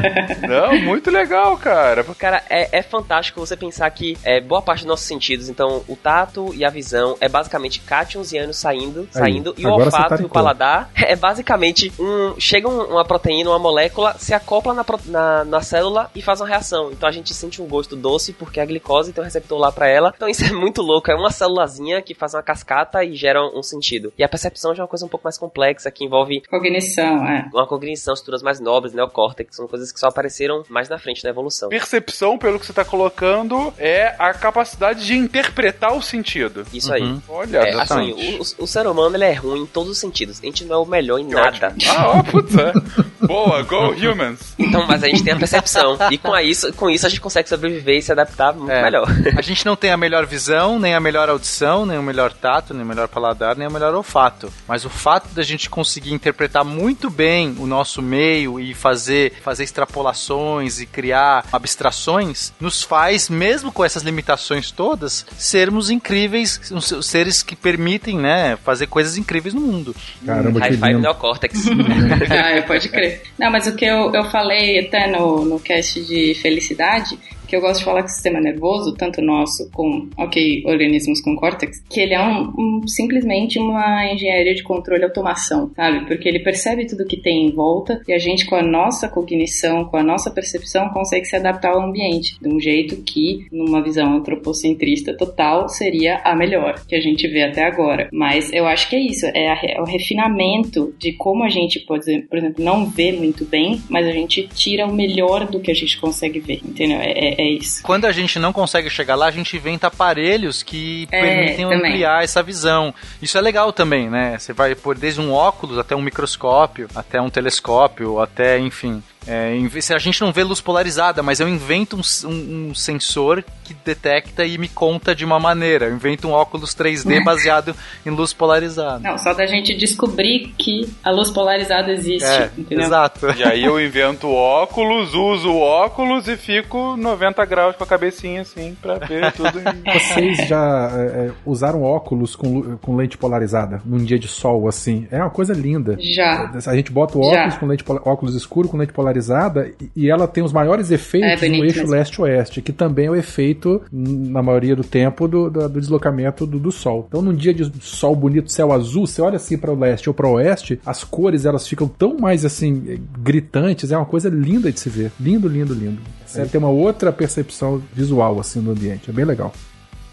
Não, muito legal, cara. Cara, é, é fantástico você pensar que é, boa parte dos nossos sentidos, então o tato e a visão é basicamente cátions e ânions saindo, Aí, saindo e o olfato e o paladar é basicamente um... Chega uma proteína, uma molécula, se acopla na, na, na célula e faz uma reação. Então a gente sente um gosto doce porque a glicose tem um receptor lá para ela. Então isso é muito louco. É uma célulazinha que faz uma cascata e gera um sentido. E a percepção já é uma coisa um pouco mais complexa, que envolve... Cognição, é. Uma cognição, estruturas mais nobres, neocórtex, são coisas que só apareceram mais na frente da evolução. Percepção, pelo que você está colocando, é a capacidade de interpretar o sentido. Isso aí. Uhum. Olha, é, assim, o, o, ser humano ele é ruim em todos os sentidos. A gente não é o melhor em que nada. Ótimo. Ah, ó, putz, é. [LAUGHS] Boa, go humans. Então, mas a gente tem a percepção. e com isso, com isso a gente consegue sobreviver e se adaptar muito é. melhor. A gente não tem a melhor visão, nem a melhor audição, nem o melhor tato, nem o melhor paladar, nem o melhor olfato. Mas o fato da gente conseguir interpretar muito bem o nosso meio e fazer, fazer extrapolações e criar abstrações nos faz, mesmo com essas limitações todas, sermos incríveis, seres que permitem, né, fazer coisas incríveis no mundo. Caramba, High five neocórtex. [LAUGHS] ah, pode crer. Não, mas o que eu, eu falei até no, no cast de felicidade que eu gosto de falar que o sistema nervoso, tanto nosso com, ok, organismos com córtex, que ele é um, um, simplesmente uma engenharia de controle e automação, sabe? Porque ele percebe tudo que tem em volta e a gente, com a nossa cognição, com a nossa percepção, consegue se adaptar ao ambiente de um jeito que, numa visão antropocentrista total, seria a melhor que a gente vê até agora. Mas eu acho que é isso, é, a, é o refinamento de como a gente, por exemplo, não vê muito bem, mas a gente tira o melhor do que a gente consegue ver, entendeu? É, é é isso. Quando a gente não consegue chegar lá, a gente inventa aparelhos que é, permitem também. ampliar essa visão. Isso é legal também, né? Você vai por desde um óculos até um microscópio, até um telescópio, até, enfim, é, se a gente não vê luz polarizada, mas eu invento um, um, um, sensor que detecta e me conta de uma maneira. Eu invento um óculos 3D [LAUGHS] baseado em luz polarizada. Não, só da gente descobrir que a luz polarizada existe. É, entendeu? Exato. E aí eu invento óculos, uso o óculos e fico 90 graus com a cabecinha assim pra ver [LAUGHS] tudo. Vocês já é, é, usaram óculos com, com lente polarizada num dia de sol assim? É uma coisa linda. Já. A gente bota o óculos já. com lente óculos escuro com lente polarizada polarizada e ela tem os maiores efeitos é, no eixo leste-oeste, que também é o efeito, na maioria do tempo, do, do, do deslocamento do, do, Sol. Então, num dia de sol bonito, céu azul, você olha assim para o leste ou para o oeste, as cores elas ficam tão mais assim gritantes, é uma coisa linda de se ver. Lindo, lindo, lindo. Você é. tem uma outra percepção visual assim no ambiente, é bem legal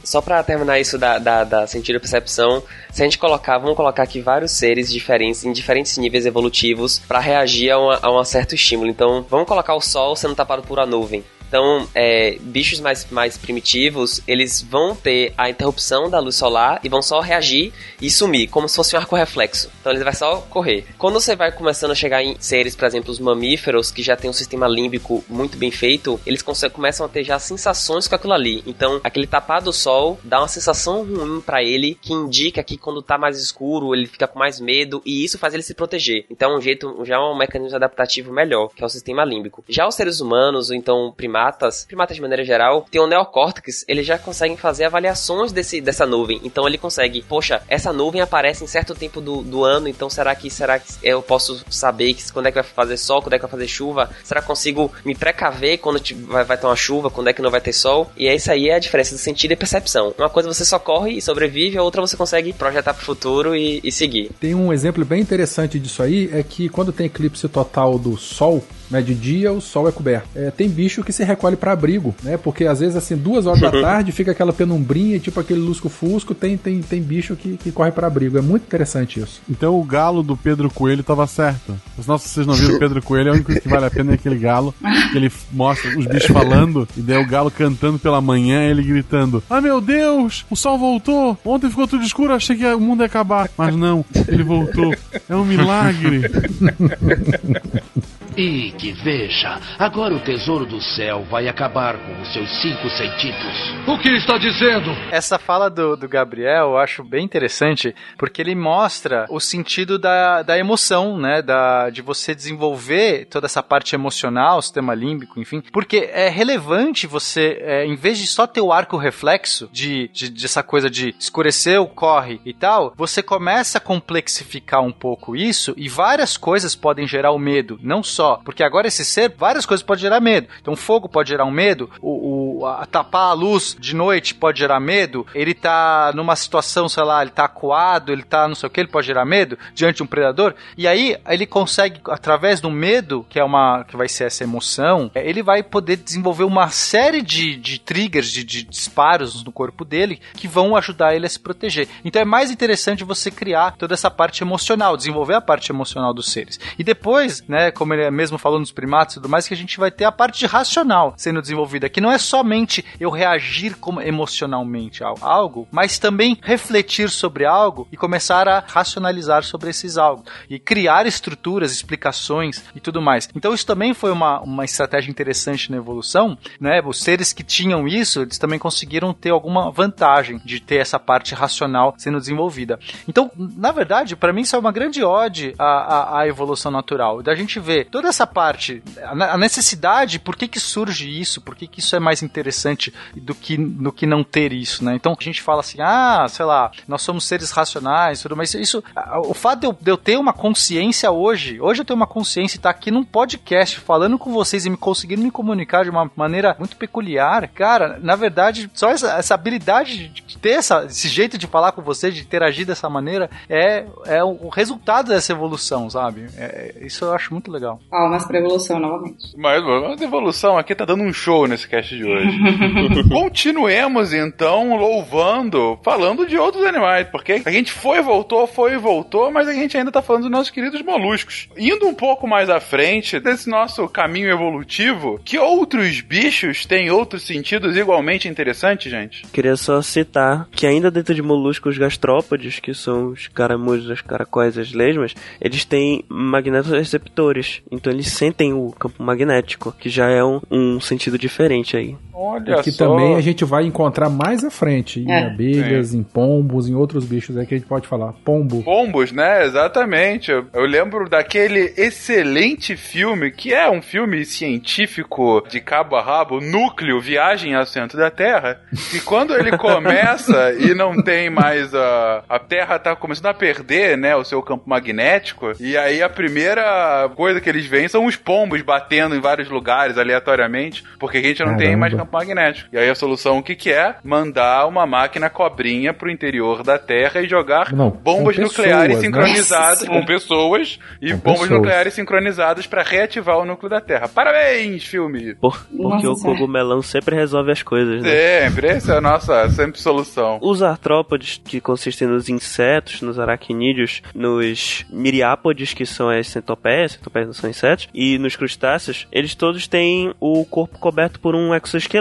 só para terminar isso da, da, da sentido percepção, se a gente colocar, vamos colocar aqui vários seres diferentes, em diferentes níveis evolutivos, para reagir a, uma, a um certo estímulo. Então, vamos colocar o Sol sendo tapado por uma nuvem. Então, é, bichos mais, mais primitivos, eles vão ter a interrupção da luz solar e vão só reagir e sumir, como se fosse um arco reflexo. Então ele vai só correr. Quando você vai começando a chegar em seres, por exemplo, os mamíferos, que já tem um sistema límbico muito bem feito, eles começam a ter já sensações com aquilo ali. Então, aquele tapar do sol dá uma sensação ruim para ele, que indica que quando tá mais escuro, ele fica com mais medo, e isso faz ele se proteger. Então, é um jeito, já é um mecanismo adaptativo melhor, que é o sistema límbico. Já os seres humanos, ou então primatas, primatas de maneira geral, tem o neocórtex, eles já conseguem fazer avaliações desse, dessa nuvem. Então, ele consegue, poxa, essa nuvem aparece em certo tempo do, do ano, então será que será que eu posso saber que, quando é que vai fazer sol, quando é que vai fazer chuva? Será que consigo me precaver quando vai, vai ter uma chuva, quando é que não vai ter sol? E é isso aí é a diferença do sentido e percepção. Uma coisa você só corre e sobrevive, a outra você consegue projetar para o futuro e, e seguir. Tem um exemplo bem interessante disso aí, é que quando tem eclipse total do Sol, né, de dia o sol é coberto. É, tem bicho que se recolhe para abrigo, né? Porque às vezes assim, duas horas da [LAUGHS] tarde fica aquela penumbrinha, tipo aquele lusco-fusco, tem, tem, tem bicho que, que corre para abrigo. É muito interessante isso. Então o galo do Pedro Coelho tava certo. Mas, se vocês não viram o Pedro Coelho, é o único que vale a pena é aquele galo, que ele mostra os bichos falando, e daí o galo cantando pela manhã, ele gritando: Ah meu Deus, o sol voltou! Ontem ficou tudo escuro, achei que o mundo ia acabar. Mas não, ele voltou. É um milagre. [LAUGHS] E que veja, agora o tesouro do céu vai acabar com os seus cinco sentidos. O que está dizendo? Essa fala do, do Gabriel eu acho bem interessante, porque ele mostra o sentido da, da emoção, né? Da, de você desenvolver toda essa parte emocional, sistema límbico, enfim. Porque é relevante você, é, em vez de só ter o arco reflexo, de, de, de essa coisa de escureceu, corre e tal, você começa a complexificar um pouco isso e várias coisas podem gerar o medo. Não só só. Porque agora esse ser, várias coisas podem gerar medo. Então, fogo pode gerar um medo, o, o a, tapar a luz de noite pode gerar medo, ele tá numa situação, sei lá, ele tá acuado, ele tá não sei o que, ele pode gerar medo diante de um predador. E aí, ele consegue, através do medo, que é uma, que vai ser essa emoção, é, ele vai poder desenvolver uma série de, de triggers, de, de disparos no corpo dele, que vão ajudar ele a se proteger. Então, é mais interessante você criar toda essa parte emocional, desenvolver a parte emocional dos seres. E depois, né, como ele é mesmo falando dos primatas e tudo mais, que a gente vai ter a parte racional sendo desenvolvida, que não é somente eu reagir como emocionalmente a algo, mas também refletir sobre algo e começar a racionalizar sobre esses algo e criar estruturas, explicações e tudo mais. Então isso também foi uma, uma estratégia interessante na evolução, né? Os seres que tinham isso, eles também conseguiram ter alguma vantagem de ter essa parte racional sendo desenvolvida. Então, na verdade, para mim isso é uma grande ode à, à, à evolução natural, da gente ver toda essa parte, a necessidade, por que que surge isso, por que que isso é mais interessante do que, do que não ter isso, né? Então a gente fala assim, ah, sei lá, nós somos seres racionais, tudo, mas isso, o fato de eu, de eu ter uma consciência hoje, hoje eu tenho uma consciência e estar tá aqui num podcast falando com vocês e me conseguindo me comunicar de uma maneira muito peculiar, cara, na verdade, só essa, essa habilidade de ter essa, esse jeito de falar com vocês, de interagir dessa maneira, é, é o resultado dessa evolução, sabe? É, isso eu acho muito legal. Palmas pra evolução novamente. Mas, mas a evolução aqui tá dando um show nesse cast de hoje. [LAUGHS] Continuemos então louvando, falando de outros animais, porque a gente foi e voltou, foi e voltou, mas a gente ainda tá falando dos nossos queridos moluscos. Indo um pouco mais à frente desse nosso caminho evolutivo, que outros bichos têm outros sentidos igualmente interessantes, gente? Queria só citar que ainda dentro de moluscos gastrópodes, que são os caramujos, as caracóis, as lesmas, eles têm magnetoreceptores. Então eles sentem o campo magnético, que já é um, um sentido diferente aí. Olha que só. também a gente vai encontrar mais à frente, em é. abelhas, Sim. em pombos, em outros bichos é que a gente pode falar. Pombo. Pombos, né? Exatamente. Eu, eu lembro daquele excelente filme, que é um filme científico de cabo a rabo, Núcleo, Viagem ao Centro da Terra, e quando ele [LAUGHS] começa e não tem mais a... a Terra tá começando a perder, né, o seu campo magnético, e aí a primeira coisa que eles veem são os pombos batendo em vários lugares aleatoriamente, porque a gente não Caramba. tem mais campo magnético. E aí a solução o que, que é? Mandar uma máquina cobrinha pro interior da Terra e jogar Não, bombas com nucleares pessoas, né? sincronizadas com pessoas e Com bombas pessoas. nucleares sincronizadas pra reativar o núcleo da Terra. Parabéns, filme! Por- porque Nossa o cogumelão sempre resolve as coisas, né? Sempre, essa é a nossa sempre solução. Os artrópodes, que consistem nos insetos, nos aracnídeos, nos miriápodes, que são as centopeias, centopeias não são insetos, e nos crustáceos, eles todos têm o corpo coberto por um exoesqueleto.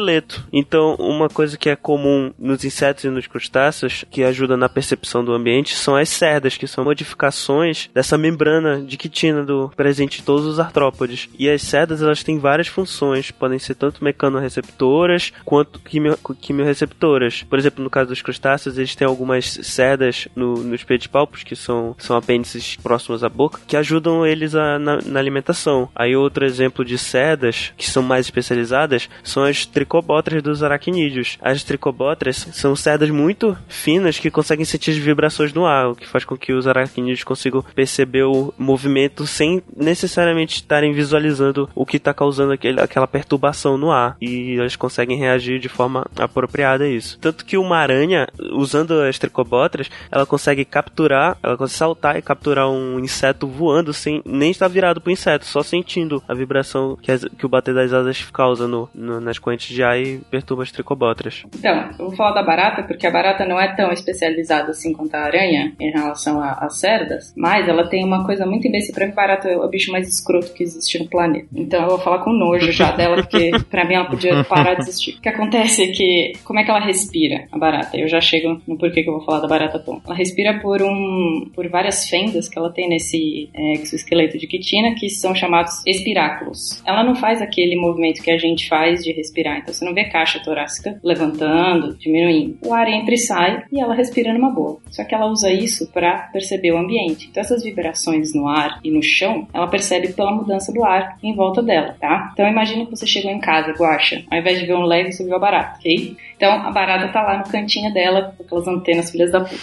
Então, uma coisa que é comum nos insetos e nos crustáceos, que ajuda na percepção do ambiente, são as cerdas, que são modificações dessa membrana de quitina do presente em todos os artrópodes. E as cerdas, elas têm várias funções, podem ser tanto mecanoreceptoras quanto quimio- quimiorreceptoras. Por exemplo, no caso dos crustáceos, eles têm algumas cerdas no, nos pedipalpos, que são, são apêndices próximos à boca, que ajudam eles a- na, na alimentação. Aí outro exemplo de cerdas, que são mais especializadas, são as tricobótras dos aracnídeos. As tricobótras são cerdas muito finas que conseguem sentir vibrações no ar, o que faz com que os aracnídeos consigam perceber o movimento sem necessariamente estarem visualizando o que está causando aquele, aquela perturbação no ar. E elas conseguem reagir de forma apropriada a isso. Tanto que uma aranha, usando as tricobótras, ela consegue capturar, ela consegue saltar e capturar um inseto voando sem nem estar virado pro inseto, só sentindo a vibração que, as- que o bater das asas causa no, no- nas correntes ar e perturba as tricobótras. Então, eu vou falar da barata, porque a barata não é tão especializada assim quanto a aranha em relação às cerdas, mas ela tem uma coisa muito imbecil. Pra mim, barata é o bicho mais escroto que existe no planeta. Então eu vou falar com nojo já dela, porque [LAUGHS] pra mim ela podia parar de existir. O que acontece é que, como é que ela respira, a barata? Eu já chego no porquê que eu vou falar da barata tom. Ela respira por um, por várias fendas que ela tem nesse é, exoesqueleto de quitina, que são chamados espiráculos. Ela não faz aquele movimento que a gente faz de respirar, então você não vê caixa torácica levantando, diminuindo. O ar entra e sai e ela respira numa boa. Só que ela usa isso para perceber o ambiente. Então essas vibrações no ar e no chão, ela percebe pela mudança do ar em volta dela, tá? Então imagina que você chegou em casa, Guaxa, ao invés de ver um leve, você viu a barata, ok? Então a barata tá lá no cantinho dela, com aquelas antenas filhas da puta.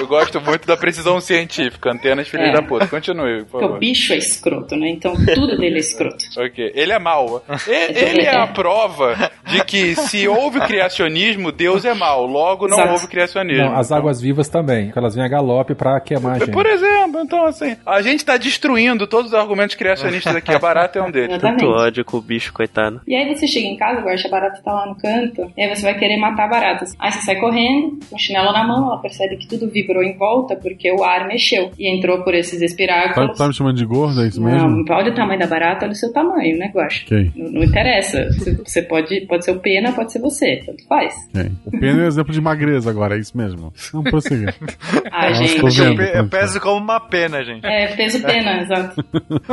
Eu gosto muito da precisão científica, antenas filhas É. da puta. Continue, por Porque o favor. bicho é escroto, né? Então tudo dele é escroto. [LAUGHS] Ok, ele é mau. E- [LAUGHS] Ele é a [LAUGHS] prova de que se houve criacionismo, Deus é mau. Logo, não Exato. houve criacionismo. Não, as águas vivas também, elas vêm a galope pra queimar a gente. Por exemplo, então assim, a gente tá destruindo todos os argumentos criacionistas aqui. A barata é um deles. Exatamente. Tanto ódio com o bicho, coitado. E aí você chega em casa, guarda a barata tá lá no canto, e aí você vai querer matar a barata. Aí você sai correndo, com o chinelo na mão, ela percebe que tudo vibrou em volta porque o ar mexeu e entrou por esses Tá, espiráculos. tá me chamando de gordo, é isso Não, mesmo? olha o tamanho da barata, olha o seu tamanho, né, Guaxa? Ok, Não, não interessa. Você- Você pode, pode ser o pena, pode ser você. Tanto faz. ok. O pênis é um exemplo de magreza agora, é isso mesmo. Vamos prosseguir. [LAUGHS] Ah, Nossa, gente. Eu, pe- eu peso como uma pena, gente. É, peso pena, [LAUGHS] exato.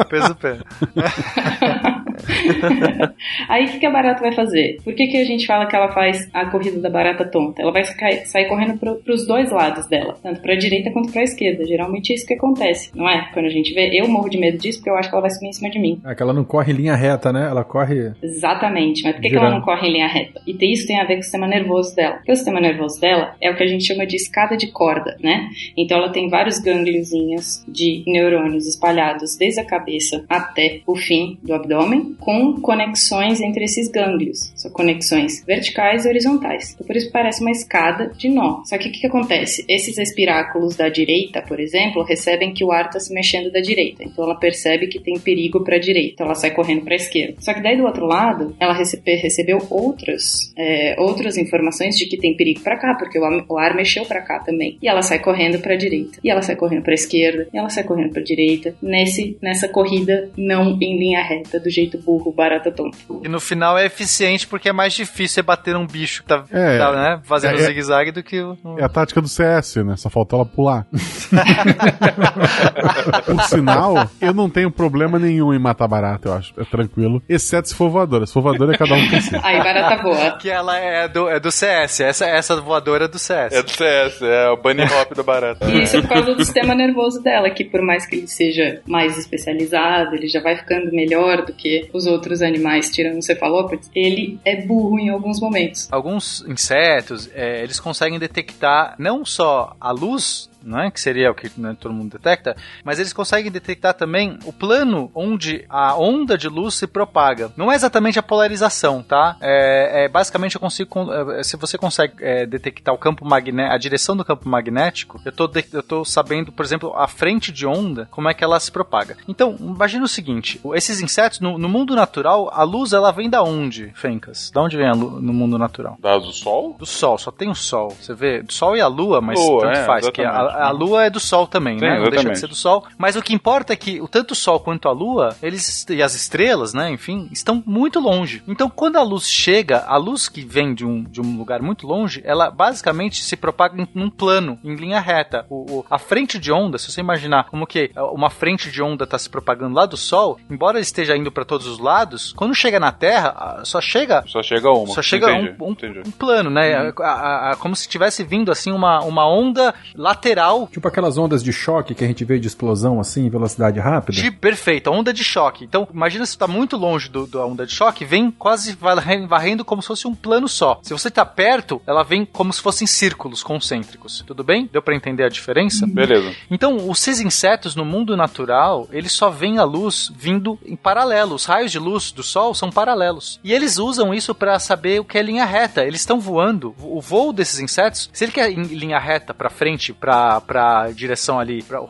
Peso pena. [LAUGHS] [LAUGHS] Aí o que, que a barata vai fazer? Por que, que a gente fala que ela faz a corrida da barata tonta? Ela vai sair, correndo pro, pros dois lados dela, tanto pra direita quanto pra esquerda. Geralmente é isso que acontece, não é? Quando a gente vê, eu morro de medo disso porque eu acho que ela vai subir em cima de mim. É que ela não corre em linha reta, né? Ela corre. Exatamente, mas por que, que ela não corre em linha reta? E isso tem a ver com o sistema nervoso dela. Porque o sistema nervoso dela é o que a gente chama de escada de corda, né? Então ela tem vários gângliozinhos de neurônios espalhados desde a cabeça até o fim do abdômen, com conexões entre esses gânglios. São conexões verticais e horizontais. Então por isso parece uma escada de nó. Só que o que, que acontece? Esses espiráculos da direita, por exemplo, recebem que o ar está se mexendo da direita. Então ela percebe que tem perigo para a direita. Ela sai correndo para a esquerda. Só que daí do outro lado, ela recebe- recebeu outras, é, outras informações de que tem perigo para cá, porque o, o ar mexeu para cá também. E ela sai correndo para a direita. E ela sai correndo para a esquerda. E ela sai correndo para a direita. Nesse, nessa corrida não em linha reta, do jeito burro, barata tonta. E no final é eficiente porque é mais difícil você bater um bicho que tá, É. tá, né, fazendo É, é- zigue-zague do que o. É a tática do CS, né? Só faltou ela pular. [LAUGHS] Por sinal, eu não tenho problema nenhum em matar barata, eu acho. É tranquilo. Exceto se for voadora. Se for voadora, é cada um por si. [LAUGHS] Aí, barata boa. Que ela é do, é do CS. Essa, essa voadora é do CS. É do CS, é o bunny hop do barata. E isso é por causa do sistema nervoso dela, que por mais que ele seja mais especializado, ele já vai ficando melhor do que os outros animais, tirando os cefalópodes, ele é burro em alguns momentos. Alguns insetos, é, eles conseguem detectar não só a luz né, que seria o que né, todo mundo detecta, mas eles conseguem detectar também o plano onde a onda de luz se propaga. Não é exatamente a polarização, tá? É, é basicamente eu consigo, con- é, se você consegue é, detectar o campo magnético, a direção do campo magnético, eu tô, de- eu tô sabendo, por exemplo, a frente de onda, como é que ela se propaga. Então, imagina o seguinte, esses insetos, no, no mundo natural, a luz ela vem da onde, Fencas? Da onde vem a luz no mundo natural? Da do sol? Do sol, só tem o sol. Você vê, do sol e a lua, mas Lua, tanto é, faz. Que a, exatamente. A lua é do sol também, Sim, né? Não deixa de ser do sol. Mas o que importa é que o tanto o sol quanto a lua, eles e as estrelas, né, enfim, estão muito longe. Então, quando a luz chega, a luz que vem de um, de um lugar muito longe, ela basicamente se propaga em num plano, em linha reta. O, o- a frente de onda, se você imaginar como que uma frente de onda está se propagando lá do sol, embora ele esteja indo para todos os lados, quando chega na Terra, só chega Só chega uma. só chega Entendi, um, um- entendi. um plano, né? A- a- a- como se tivesse vindo assim uma, uma onda lateral Tipo aquelas ondas de choque que a gente vê de explosão assim, em velocidade rápida. de perfeito, a onda de choque. Então, imagina se está muito longe do, da onda de choque, vem quase varre- varrendo como se fosse um plano só. Se você está perto, ela vem como se fossem círculos concêntricos. Tudo bem? Deu para entender a diferença? Beleza. Então, esses insetos no mundo natural, eles só veem a luz vindo em paralelo. Os raios de luz do Sol são paralelos. E eles usam isso para saber o que é linha reta. Eles estão voando. O voo desses insetos, se ele quer em linha reta para frente, para para direção ali, para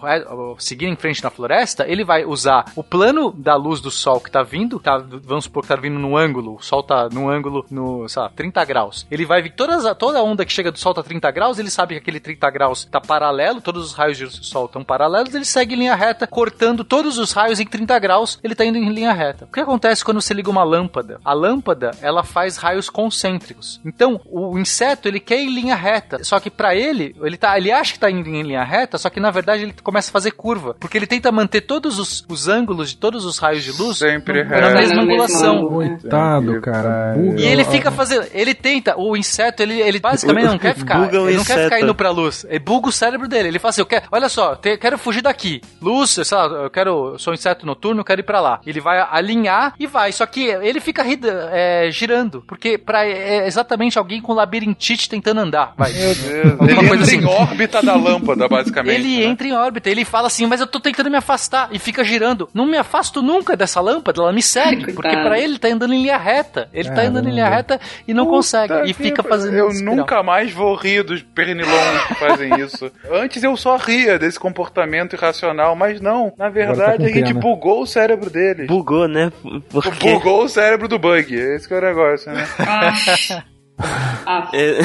seguir em frente na floresta, ele vai usar o plano da luz do Sol que tá vindo, tá, vamos supor que tá vindo num ângulo, o Sol tá num ângulo no, sei lá, 30 graus. Ele vai vir todas, toda onda que chega do Sol tá 30 graus, ele sabe que aquele 30 graus tá paralelo, todos os raios do Sol estão paralelos, ele segue em linha reta, cortando todos os raios em 30 graus, ele tá indo em linha reta. O que acontece quando você liga uma lâmpada? A lâmpada, ela faz raios concêntricos. Então, o inseto, ele quer ir em linha reta, só que pra ele, ele, tá, ele acha que tá indo em linha reta, só que na verdade ele começa a fazer curva, porque ele tenta manter todos os, os ângulos de todos os raios de luz Sempre no- na mesma angulação. Coitado, cara. E ele fica fazendo. Ele tenta, o inseto, ele, ele basicamente não quer ficar. Buga ele não quer ficar indo pra luz. Ele buga o cérebro dele. Ele fala assim: eu quero, olha só, te- quero fugir daqui. Luz, sei lá, eu quero. Eu sou um inseto noturno, eu quero ir pra lá. Ele vai alinhar e vai. Só que ele fica rida- é, girando. Porque pra, é exatamente alguém com labirintite tentando andar. Vai. Meu Deus. Alguma Ele coisa assim. em órbita da [LAUGHS] lâmpada, basicamente. Ele né? entra em órbita, ele fala assim, mas eu tô tentando me afastar e fica girando. Não me afasto nunca dessa lâmpada, ela me segue, [LAUGHS] Coitado. porque pra ele tá andando em linha reta. Ele tá andando em linha Caramba. reta e não Puta consegue e fica fazendo Eu espiral. nunca mais vou rir dos pernilongos que fazem [LAUGHS] isso. Antes eu só ria desse comportamento irracional, mas não. Na verdade, com a gente pena. bugou o cérebro deles. Bugou, né? Porque Bugou o cérebro do bug. Esse que é o negócio, né? [LAUGHS] Ah, é,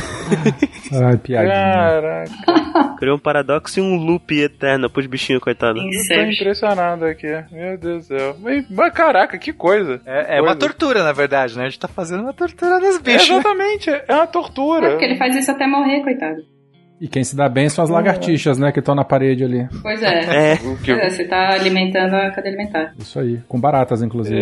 Ai, piadinha. Caraca, criou um paradoxo e um loop eterno pros bichinhos, coitado. eu tô impressionado aqui. Meu Deus do céu. Mas, mas caraca, que coisa. É, é uma Coisa. tortura, na verdade, né? A gente tá fazendo uma tortura dos É, bichos. né? exatamente, é uma É tortura. porque ele faz isso até morrer, coitado. E quem se dá bem são as lagartixas, né, que estão na parede ali. Pois é. É, Pois é, você tá alimentando a cadeia alimentar. Isso aí. Com baratas, inclusive.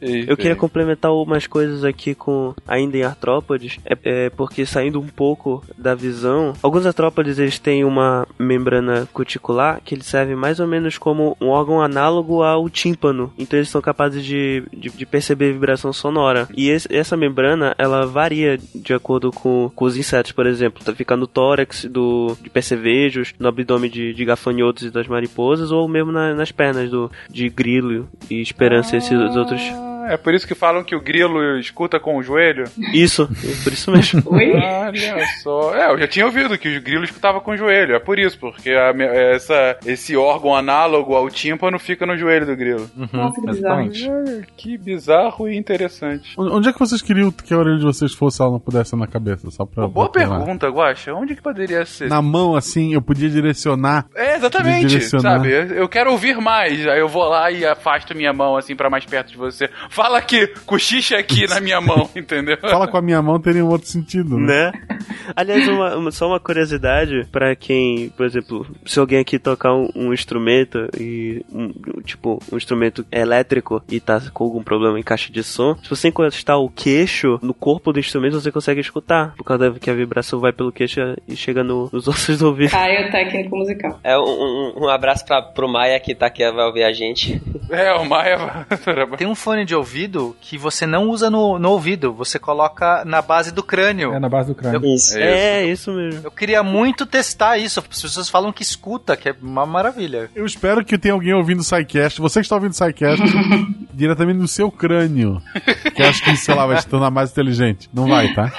Eita. Eu queria complementar umas coisas aqui com ainda em artrópodes, é, é porque saindo um pouco da visão, alguns artrópodes eles têm uma membrana cuticular que ele serve mais ou menos como um órgão análogo ao tímpano, então eles são capazes de, de, de perceber vibração sonora. E esse- essa membrana ela varia de acordo com, com os insetos, por exemplo, tá fica no tórax do de percevejos, no abdômen de, de gafanhotos e das mariposas, ou mesmo na- nas pernas do de grilo e esperança esses outros É por isso que falam que o grilo escuta com o joelho? Isso, é por isso mesmo. [LAUGHS] Oi? Olha só. É, eu já tinha ouvido que os grilos escutavam com o joelho. É por isso, porque a essa, esse órgão análogo ao tímpano fica no joelho do grilo. Nossa, que bizarro. exatamente. Ah, Que bizarro e interessante. Onde é que vocês queriam que a orelha de vocês fosse se ela não pudesse ser na cabeça? Só pra, Boa pra provar? pergunta, Guaxa. Onde que poderia ser? Na mão, assim, eu podia direcionar. É, exatamente, Direcionar. sabe? Eu quero ouvir mais. Aí eu vou lá e afasto minha mão assim pra mais perto de você. Fala aqui, cochicha aqui na minha mão, [LAUGHS] entendeu? Fala com a minha mão, teria um outro sentido, né? Né? Aliás, uma- uma- só uma curiosidade pra quem, por exemplo, se alguém aqui tocar um, um instrumento e um, tipo um instrumento elétrico e tá com algum problema em caixa de som, se você encostar o queixo no corpo do instrumento, você consegue escutar, por causa que a vibração vai pelo queixo e chega no- nos [LAUGHS] ossos do ouvido. Caio técnico musical. É um, um- um abraço pra, pro Maia que tá aqui, vai ouvir a gente. É, o Maia. Tem um fone de ouvido que você não usa no, no ouvido, você coloca na base do crânio. É na base do crânio. Isso. É, isso mesmo. Eu queria muito testar isso. As pessoas falam que escuta, que é uma maravilha. Eu espero que tenha alguém ouvindo o SciCast. Você que está ouvindo o SciCast, [LAUGHS] diretamente no seu crânio. [LAUGHS] Que acho que, sei lá, vai se tornar mais inteligente. Não vai, tá?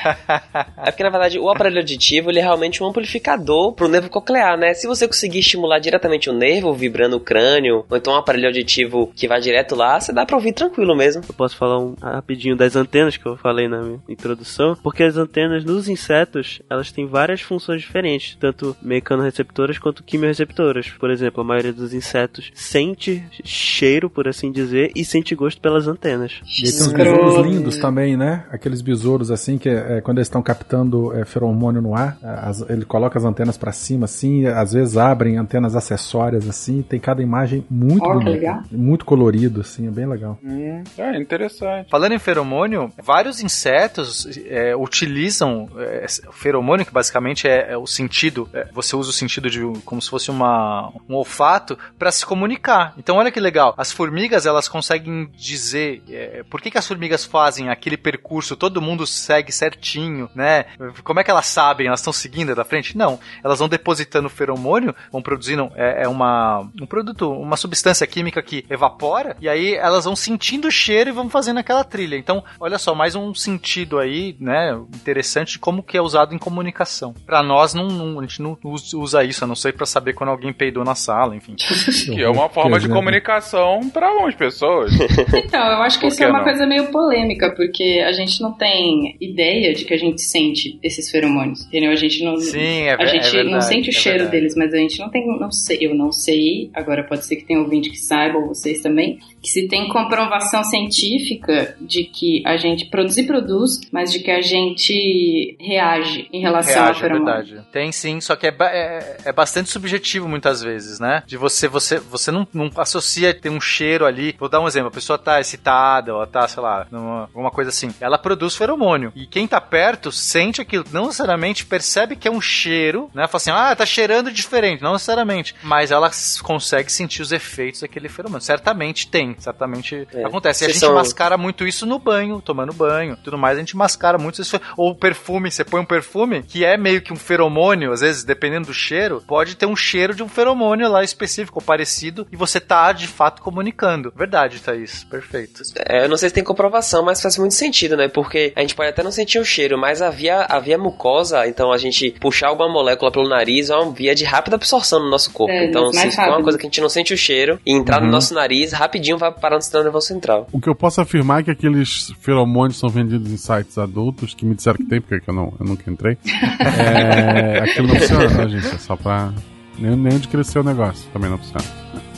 É porque, na verdade, o aparelho auditivo ele é realmente um amplificador pro nervo coclear, né? Se você conseguir estimular diretamente o nervo, vibrando o crânio, ou então um aparelho auditivo que vai direto lá, você dá pra ouvir tranquilo mesmo. Eu posso falar um, rapidinho das antenas que eu falei na minha introdução, porque as antenas nos insetos, elas têm várias funções diferentes, tanto mecanoreceptoras quanto quimiorreceptoras. Por exemplo, a maioria dos insetos sente cheiro, por assim dizer, e sente gosto pelas antenas. E aí tem uns besouros lindos também, né? Aqueles besouros assim que é, quando eles estão captando é, feromônio no ar, as- ele coloca as antenas pra cima assim, às vezes abrem antenas acessórias assim, tem cada imagem muito que bonita, legal. muito colorido assim, é bem legal. Hum, é interessante. Falando em feromônio, vários insetos é, utilizam é, o feromônio, que basicamente é, é o sentido, é, você usa o sentido de como se fosse uma, um olfato para se comunicar. Então olha que legal, as formigas elas conseguem dizer é, por que, que as formigas fazem aquele percurso, todo mundo segue certinho, né? Como é que elas sabem? Elas estão seguindo da frente? Não, elas vão depositando feromônio, vão produzindo é, é uma um produto, uma substância química que evapora e aí elas vão sentindo o cheiro e vão fazendo aquela trilha. Então, olha só, mais um sentido aí, né, interessante de como que é usado em comunicação. Pra nós não, não- a gente não us- usa isso, a não ser pra saber quando alguém peidou na sala, enfim. Que é uma forma de comunicação pra algumas pessoas. [LAUGHS] Então, eu acho que isso é uma não? coisa meio polêmica, porque a gente não tem ideia de que a gente sente esses feromônios, entendeu? A gente não, Sim, é a é gente não verdade, sente o é cheiro verdade. deles, mas a gente não tem, não sei, eu não sei, agora pode ser que tenha ouvinte que saiba, ou vocês também, que se tem comprovação científica de que a gente produz e produz, mas de que a gente reage em relação ao Reage, é feromônio. verdade. Tem sim, só que é, é, é bastante subjetivo muitas vezes, né? De você, você, você não, não associa ter um cheiro ali. Vou dar um exemplo, a pessoa tá excitada, ou tá, sei lá, numa, alguma coisa assim. Ela produz feromônio. E quem tá perto sente aquilo, não necessariamente percebe que é um cheiro, né? Fala assim, ah, tá cheirando diferente. Não necessariamente. Mas ela consegue sentir os efeitos daquele feromônio. Certamente tem, certamente É. acontece. E a gente são- mascara muito isso no banho, tomando banho, tudo mais. A gente mascara muito isso. Ou perfume, você põe um perfume que é meio que um feromônio, às vezes, dependendo do cheiro, pode ter um cheiro de um feromônio lá específico ou parecido e você tá de fato comunicando. Verdade, Thaís. Perfeito. É, eu não sei se tem comprovação, mas faz muito sentido, né? Porque a gente pode até não sentir o cheiro, mas a via, a via mucosa, então a gente puxar alguma molécula pelo nariz é uma via de rápida absorção no nosso corpo. É, então, se for uma coisa que a gente não sente o cheiro e entrar no nosso nariz, rapidinho vai parar no sistema nervoso central. O que eu posso afirmar é que aqueles feromônios são vendidos em sites adultos, que me disseram que tem, porque eu, não, eu nunca entrei. [LAUGHS] É, aquilo não funciona, tá, gente? É só pra. Nem, nem onde cresceu o negócio. Também não funciona.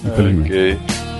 Infelizmente. ok.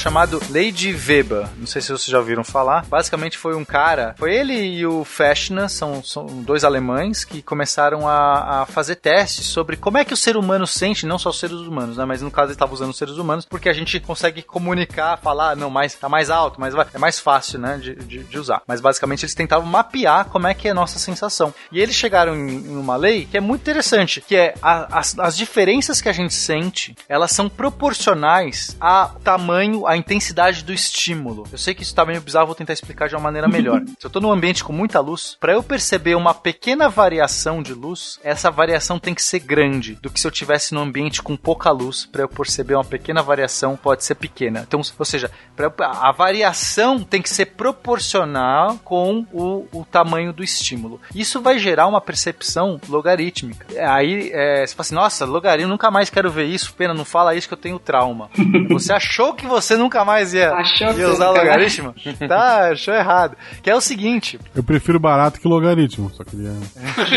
Chamado Lady Weber. Não sei se vocês já ouviram falar. Basicamente foi um cara. Foi ele e o Fechner, são, são dois alemães que começaram a, a fazer testes sobre como é que o ser humano sente, não só os seres humanos, né? Mas no caso ele estava usando os seres humanos, porque a gente consegue comunicar, falar, não, mais tá mais alto, mas é mais fácil, né? De, de, de usar. Mas basicamente eles tentavam mapear como é que é a nossa sensação. E eles chegaram em, em uma lei que é muito interessante, que é a- as, as diferenças que a gente sente, elas são proporcionais ao tamanho, à intensidade do estímulo. Eu sei que isso tá meio bizarro, vou tentar explicar de uma maneira melhor. [LAUGHS] Se eu tô num ambiente com muita luz, para eu perceber uma pequena variação de luz, essa variação tem que ser grande do que se eu tivesse num ambiente com pouca luz, para eu perceber uma pequena variação pode ser pequena. Então, ou seja, eu- a variação tem que ser proporcional com o, o tamanho do estímulo. Isso vai gerar uma percepção logarítmica. Aí é, você fala assim, nossa, logaritmo, nunca mais quero ver isso, pena, não fala isso que eu tenho trauma. [LAUGHS] você achou que você nunca mais ia, Achou ia usar logaritmo? tá, achou errado. Que é o seguinte, Eu prefiro barato que logaritmo. Só queria.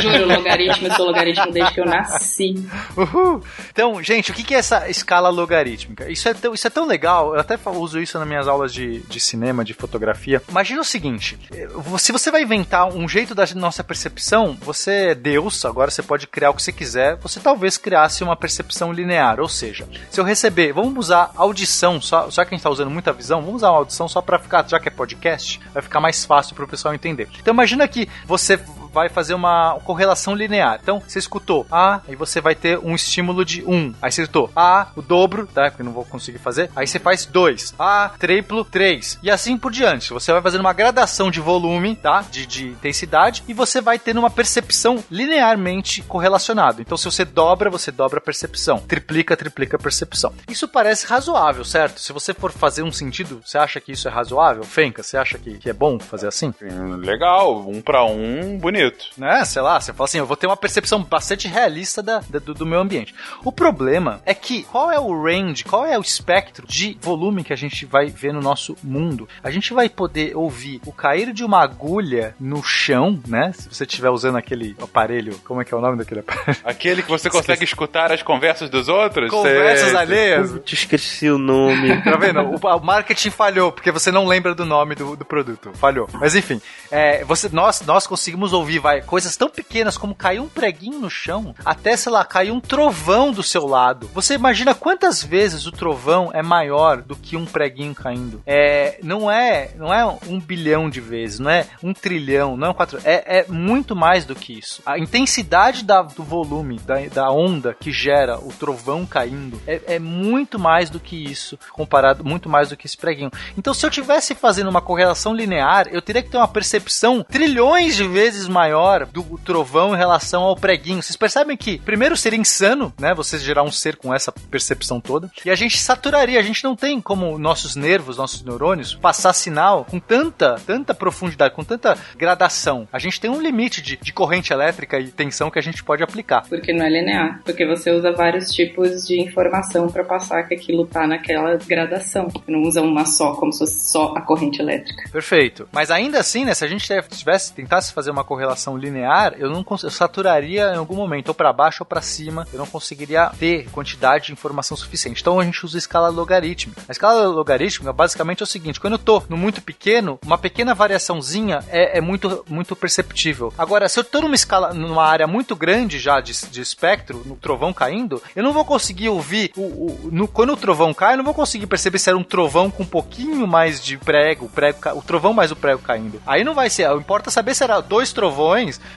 Juro, logaritmo, eu sou logaritmo desde que eu nasci. Uhul. Então, gente, o que é essa escala logarítmica? Isso é tão, isso é tão legal, eu até uso isso nas minhas aulas de, de cinema, de fotografia. Imagina o seguinte: eh, se você vai inventar um jeito da nossa percepção, você é Deus, agora você pode criar o que você quiser, você talvez criasse uma percepção linear. Ou seja, se eu receber, vamos usar audição, só, só que a gente tá usando muita visão, vamos usar uma audição só pra ficar, já que é podcast, vai ficar mais fácil pro pessoal entender. Então imagina que você vai fazer uma correlação linear. Então, você escutou A, aí você vai ter um estímulo de 1. Aí você escutou A, o dobro, tá? Porque eu não vou conseguir fazer. Aí você faz 2. A, triplo, 3. E assim por diante. Você vai fazendo uma gradação de volume, tá? De, de intensidade. E você vai tendo uma percepção linearmente correlacionada. Então, se você dobra, você dobra a percepção. Triplica, triplica a percepção. Isso parece razoável, certo? Se você for fazer um sentido, você acha que isso é razoável? Fenka, você acha que, que é bom fazer assim? Hum, Legal, um pra um, bonito. Né? Sei lá, você fala assim, eu vou ter uma percepção bastante realista da, da- do, do meu ambiente. O problema é que qual é o range, qual é o espectro de volume que a gente vai ver no nosso mundo? A gente vai poder ouvir o cair de uma agulha no chão, né? Se você estiver usando aquele aparelho, como é que é o nome daquele aparelho? [LAUGHS] Aquele que você consegue escutar as conversas dos outros? Conversas Sei. alheias. Te esqueci o nome. [LAUGHS] Tá vendo? O, o marketing falhou, porque você não lembra do nome do, do produto. Falhou. Mas enfim, é, você, nós, nós conseguimos ouvir vai, coisas tão pequenas como cair um preguinho no chão, até, sei lá, cair um trovão do seu lado. Você imagina quantas vezes o trovão é maior do que um preguinho caindo? É, não é, não é um bilhão de vezes, não é um trilhão, não é um quatro. É, é muito mais do que isso. A intensidade da- do volume, da, da onda que gera o trovão caindo, é, é muito mais do que isso, comparado, muito mais do que esse preguinho. Então, se eu tivesse fazendo uma correlação linear, eu teria que ter uma percepção trilhões de vezes maior do trovão em relação ao preguinho. Vocês percebem que, primeiro, seria insano, né? Você gerar um ser com essa percepção toda. E a gente saturaria. A gente não tem como nossos nervos, nossos neurônios, passar sinal com tanta, tanta profundidade, com tanta gradação. A gente tem um limite de, de corrente elétrica e tensão que a gente pode aplicar. Porque não é linear. Porque você usa vários tipos de informação pra passar que aquilo tá naquela gradação. Você não usa uma só, como se fosse só a corrente elétrica. Perfeito. Mas ainda assim, né, se a gente tivesse tentasse fazer uma correlação linear, eu não eu saturaria em algum momento ou para baixo ou para cima, eu não conseguiria ter quantidade de informação suficiente. Então a gente usa a escala logarítmica. A escala logarítmica basicamente é o seguinte: quando eu tô no muito pequeno, uma pequena variaçãozinha é, é muito muito perceptível. Agora, se eu tô numa escala numa área muito grande já de, de espectro, no trovão caindo, eu não vou conseguir ouvir o, o- no- quando o trovão cai, eu não vou conseguir perceber se era um trovão com um pouquinho mais de prego, prego, o trovão mais o prego caindo. Aí não vai ser, importa saber se era dois trovões,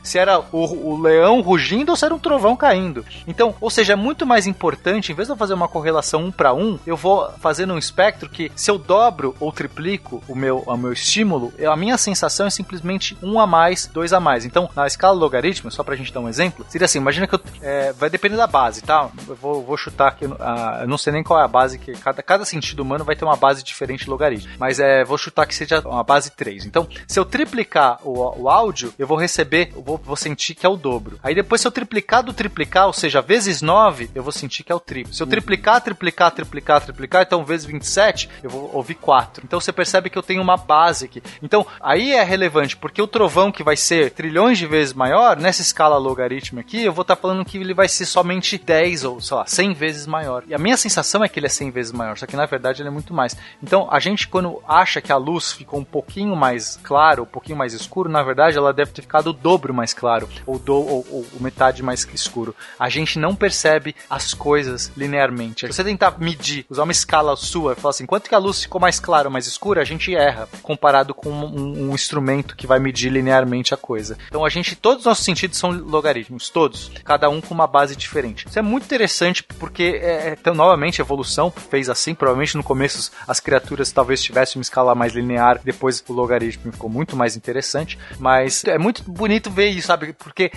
se era o, o leão rugindo ou se era um trovão caindo. Então, ou seja, é muito mais importante, em vez de eu fazer uma correlação um para um, eu vou fazer num espectro que se eu dobro ou triplico o meu, o meu estímulo, a minha sensação é simplesmente um a mais, dois a mais. Então, na escala logarítmica, só pra gente dar um exemplo, seria assim, imagina que eu, é, vai depender da base, tá? Eu vou, vou chutar aqui, ah, eu não sei nem qual é a base, que cada, cada sentido humano vai ter uma base diferente logarítmica, mas é, vou chutar que seja uma base 3. Então, se eu triplicar o, o áudio, eu vou receber, eu vou, vou sentir que é o dobro. Aí depois, se eu triplicar do triplicar, ou seja, vezes 9, eu vou sentir que é o triplo. Se eu triplicar, triplicar, triplicar, triplicar, então vezes 27, eu vou ouvir 4. Então você percebe que eu tenho uma base aqui. Então, aí é relevante, porque o trovão que vai ser trilhões de vezes maior, nessa escala logarítmica aqui, eu vou estar falando que ele vai ser somente 10 ou, sei lá, 100 vezes maior. E a minha sensação é que ele é 100 vezes maior, só que na verdade ele é muito mais. Então, a gente quando acha que a luz ficou um pouquinho mais claro, um pouquinho mais escuro, na verdade ela deve ter ficado o dobro mais claro, ou, do, ou, ou metade mais escuro. A gente não percebe as coisas linearmente. Se você tentar medir, usar uma escala sua e falar assim, quanto que a luz ficou mais clara ou mais escura, a gente erra, comparado com um, um instrumento que vai medir linearmente a coisa. Então a gente, todos os nossos sentidos são logaritmos, todos, cada um com uma base diferente. Isso é muito interessante porque, é, é, então, novamente, a evolução fez assim, provavelmente no começo as criaturas talvez tivessem uma escala mais linear, depois o logaritmo ficou muito mais interessante, mas é muito bonito ver isso, sabe? Porque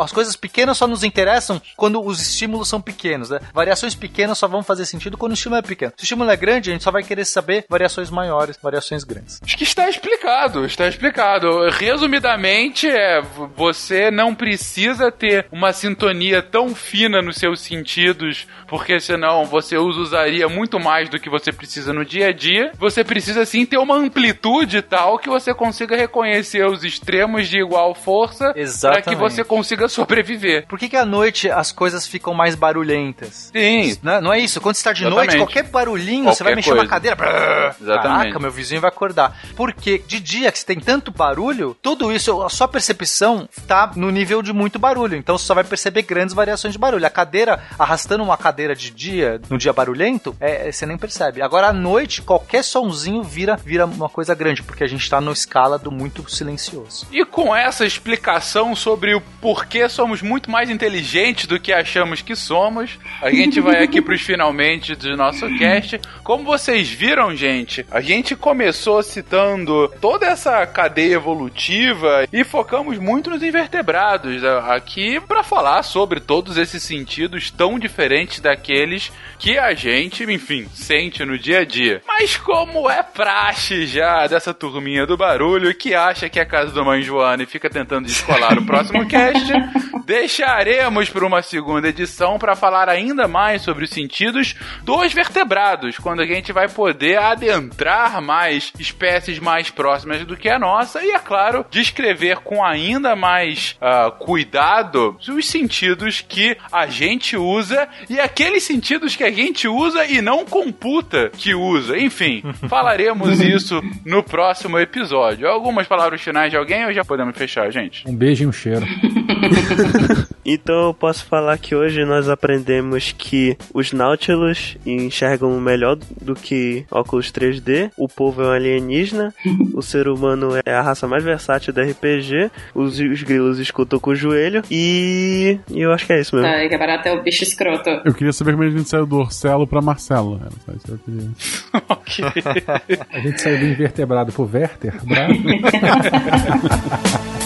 as coisas pequenas só nos interessam quando os estímulos são pequenos, né? Variações pequenas só vão fazer sentido quando o estímulo é pequeno. Se o estímulo é grande, a gente só vai querer saber variações maiores, variações grandes. Acho que está explicado, está explicado. Resumidamente, é, você não precisa ter uma sintonia tão fina nos seus sentidos, porque senão você os usaria muito mais do que você precisa no dia a dia. Você precisa sim ter uma amplitude tal que você consiga reconhecer os extremos de igual força para que você consiga sobreviver. Por que, que à noite as coisas ficam mais barulhentas? Sim. Não, não é isso? Quando está de Exatamente. noite, qualquer barulhinho, qualquer você vai mexer coisa. uma cadeira. Brrr, Exatamente. Caraca, meu vizinho vai acordar. Porque de dia que você tem tanto barulho, tudo isso, a sua percepção tá no nível de muito barulho. Então você só vai perceber grandes variações de barulho. A cadeira, arrastando uma cadeira de dia, no dia barulhento, é, você nem percebe. Agora à noite, qualquer sonzinho vira, vira uma coisa grande, porque a gente tá na escala do muito silencioso. E com essa explicação sobre o porquê somos muito mais inteligentes do que achamos que somos, a gente vai aqui pros [LAUGHS] finalmente do nosso cast. Como vocês viram, gente, a gente começou citando toda essa cadeia evolutiva e focamos muito nos invertebrados né, aqui para falar sobre todos esses sentidos tão diferentes daqueles que a gente, enfim, sente no dia a dia. Mas como é praxe já dessa turminha do barulho que acha que é a casa da mãe Joana e fica tentando descolar o próximo [LAUGHS] cast, deixaremos para uma segunda edição para falar ainda mais sobre os sentidos dos vertebrados, quando a gente vai poder adentrar mais espécies mais próximas do que a nossa e, é claro, descrever com ainda mais uh, cuidado os sentidos que a gente usa e aqueles sentidos que a gente usa e não computa que usa. Enfim, [LAUGHS] falaremos isso no próximo episódio. Algumas palavras finais de alguém ou já podemos fechar, gente? Um beijo e um cheiro. [LAUGHS] então eu posso falar que hoje nós aprendemos que os Nautilus enxergam melhor do que óculos 3D, o povo é um alienígena, o ser humano é a raça mais versátil do RPG, os, os grilos escutam com o joelho e, e eu acho que é isso mesmo. Tá, e que barato é o bicho escroto. Eu queria saber como a gente saiu do Orcelo pra Marcelo. Era só isso que eu queria. ok. a gente saiu do invertebrado pro Werther, [LAUGHS] bravo. [LAUGHS]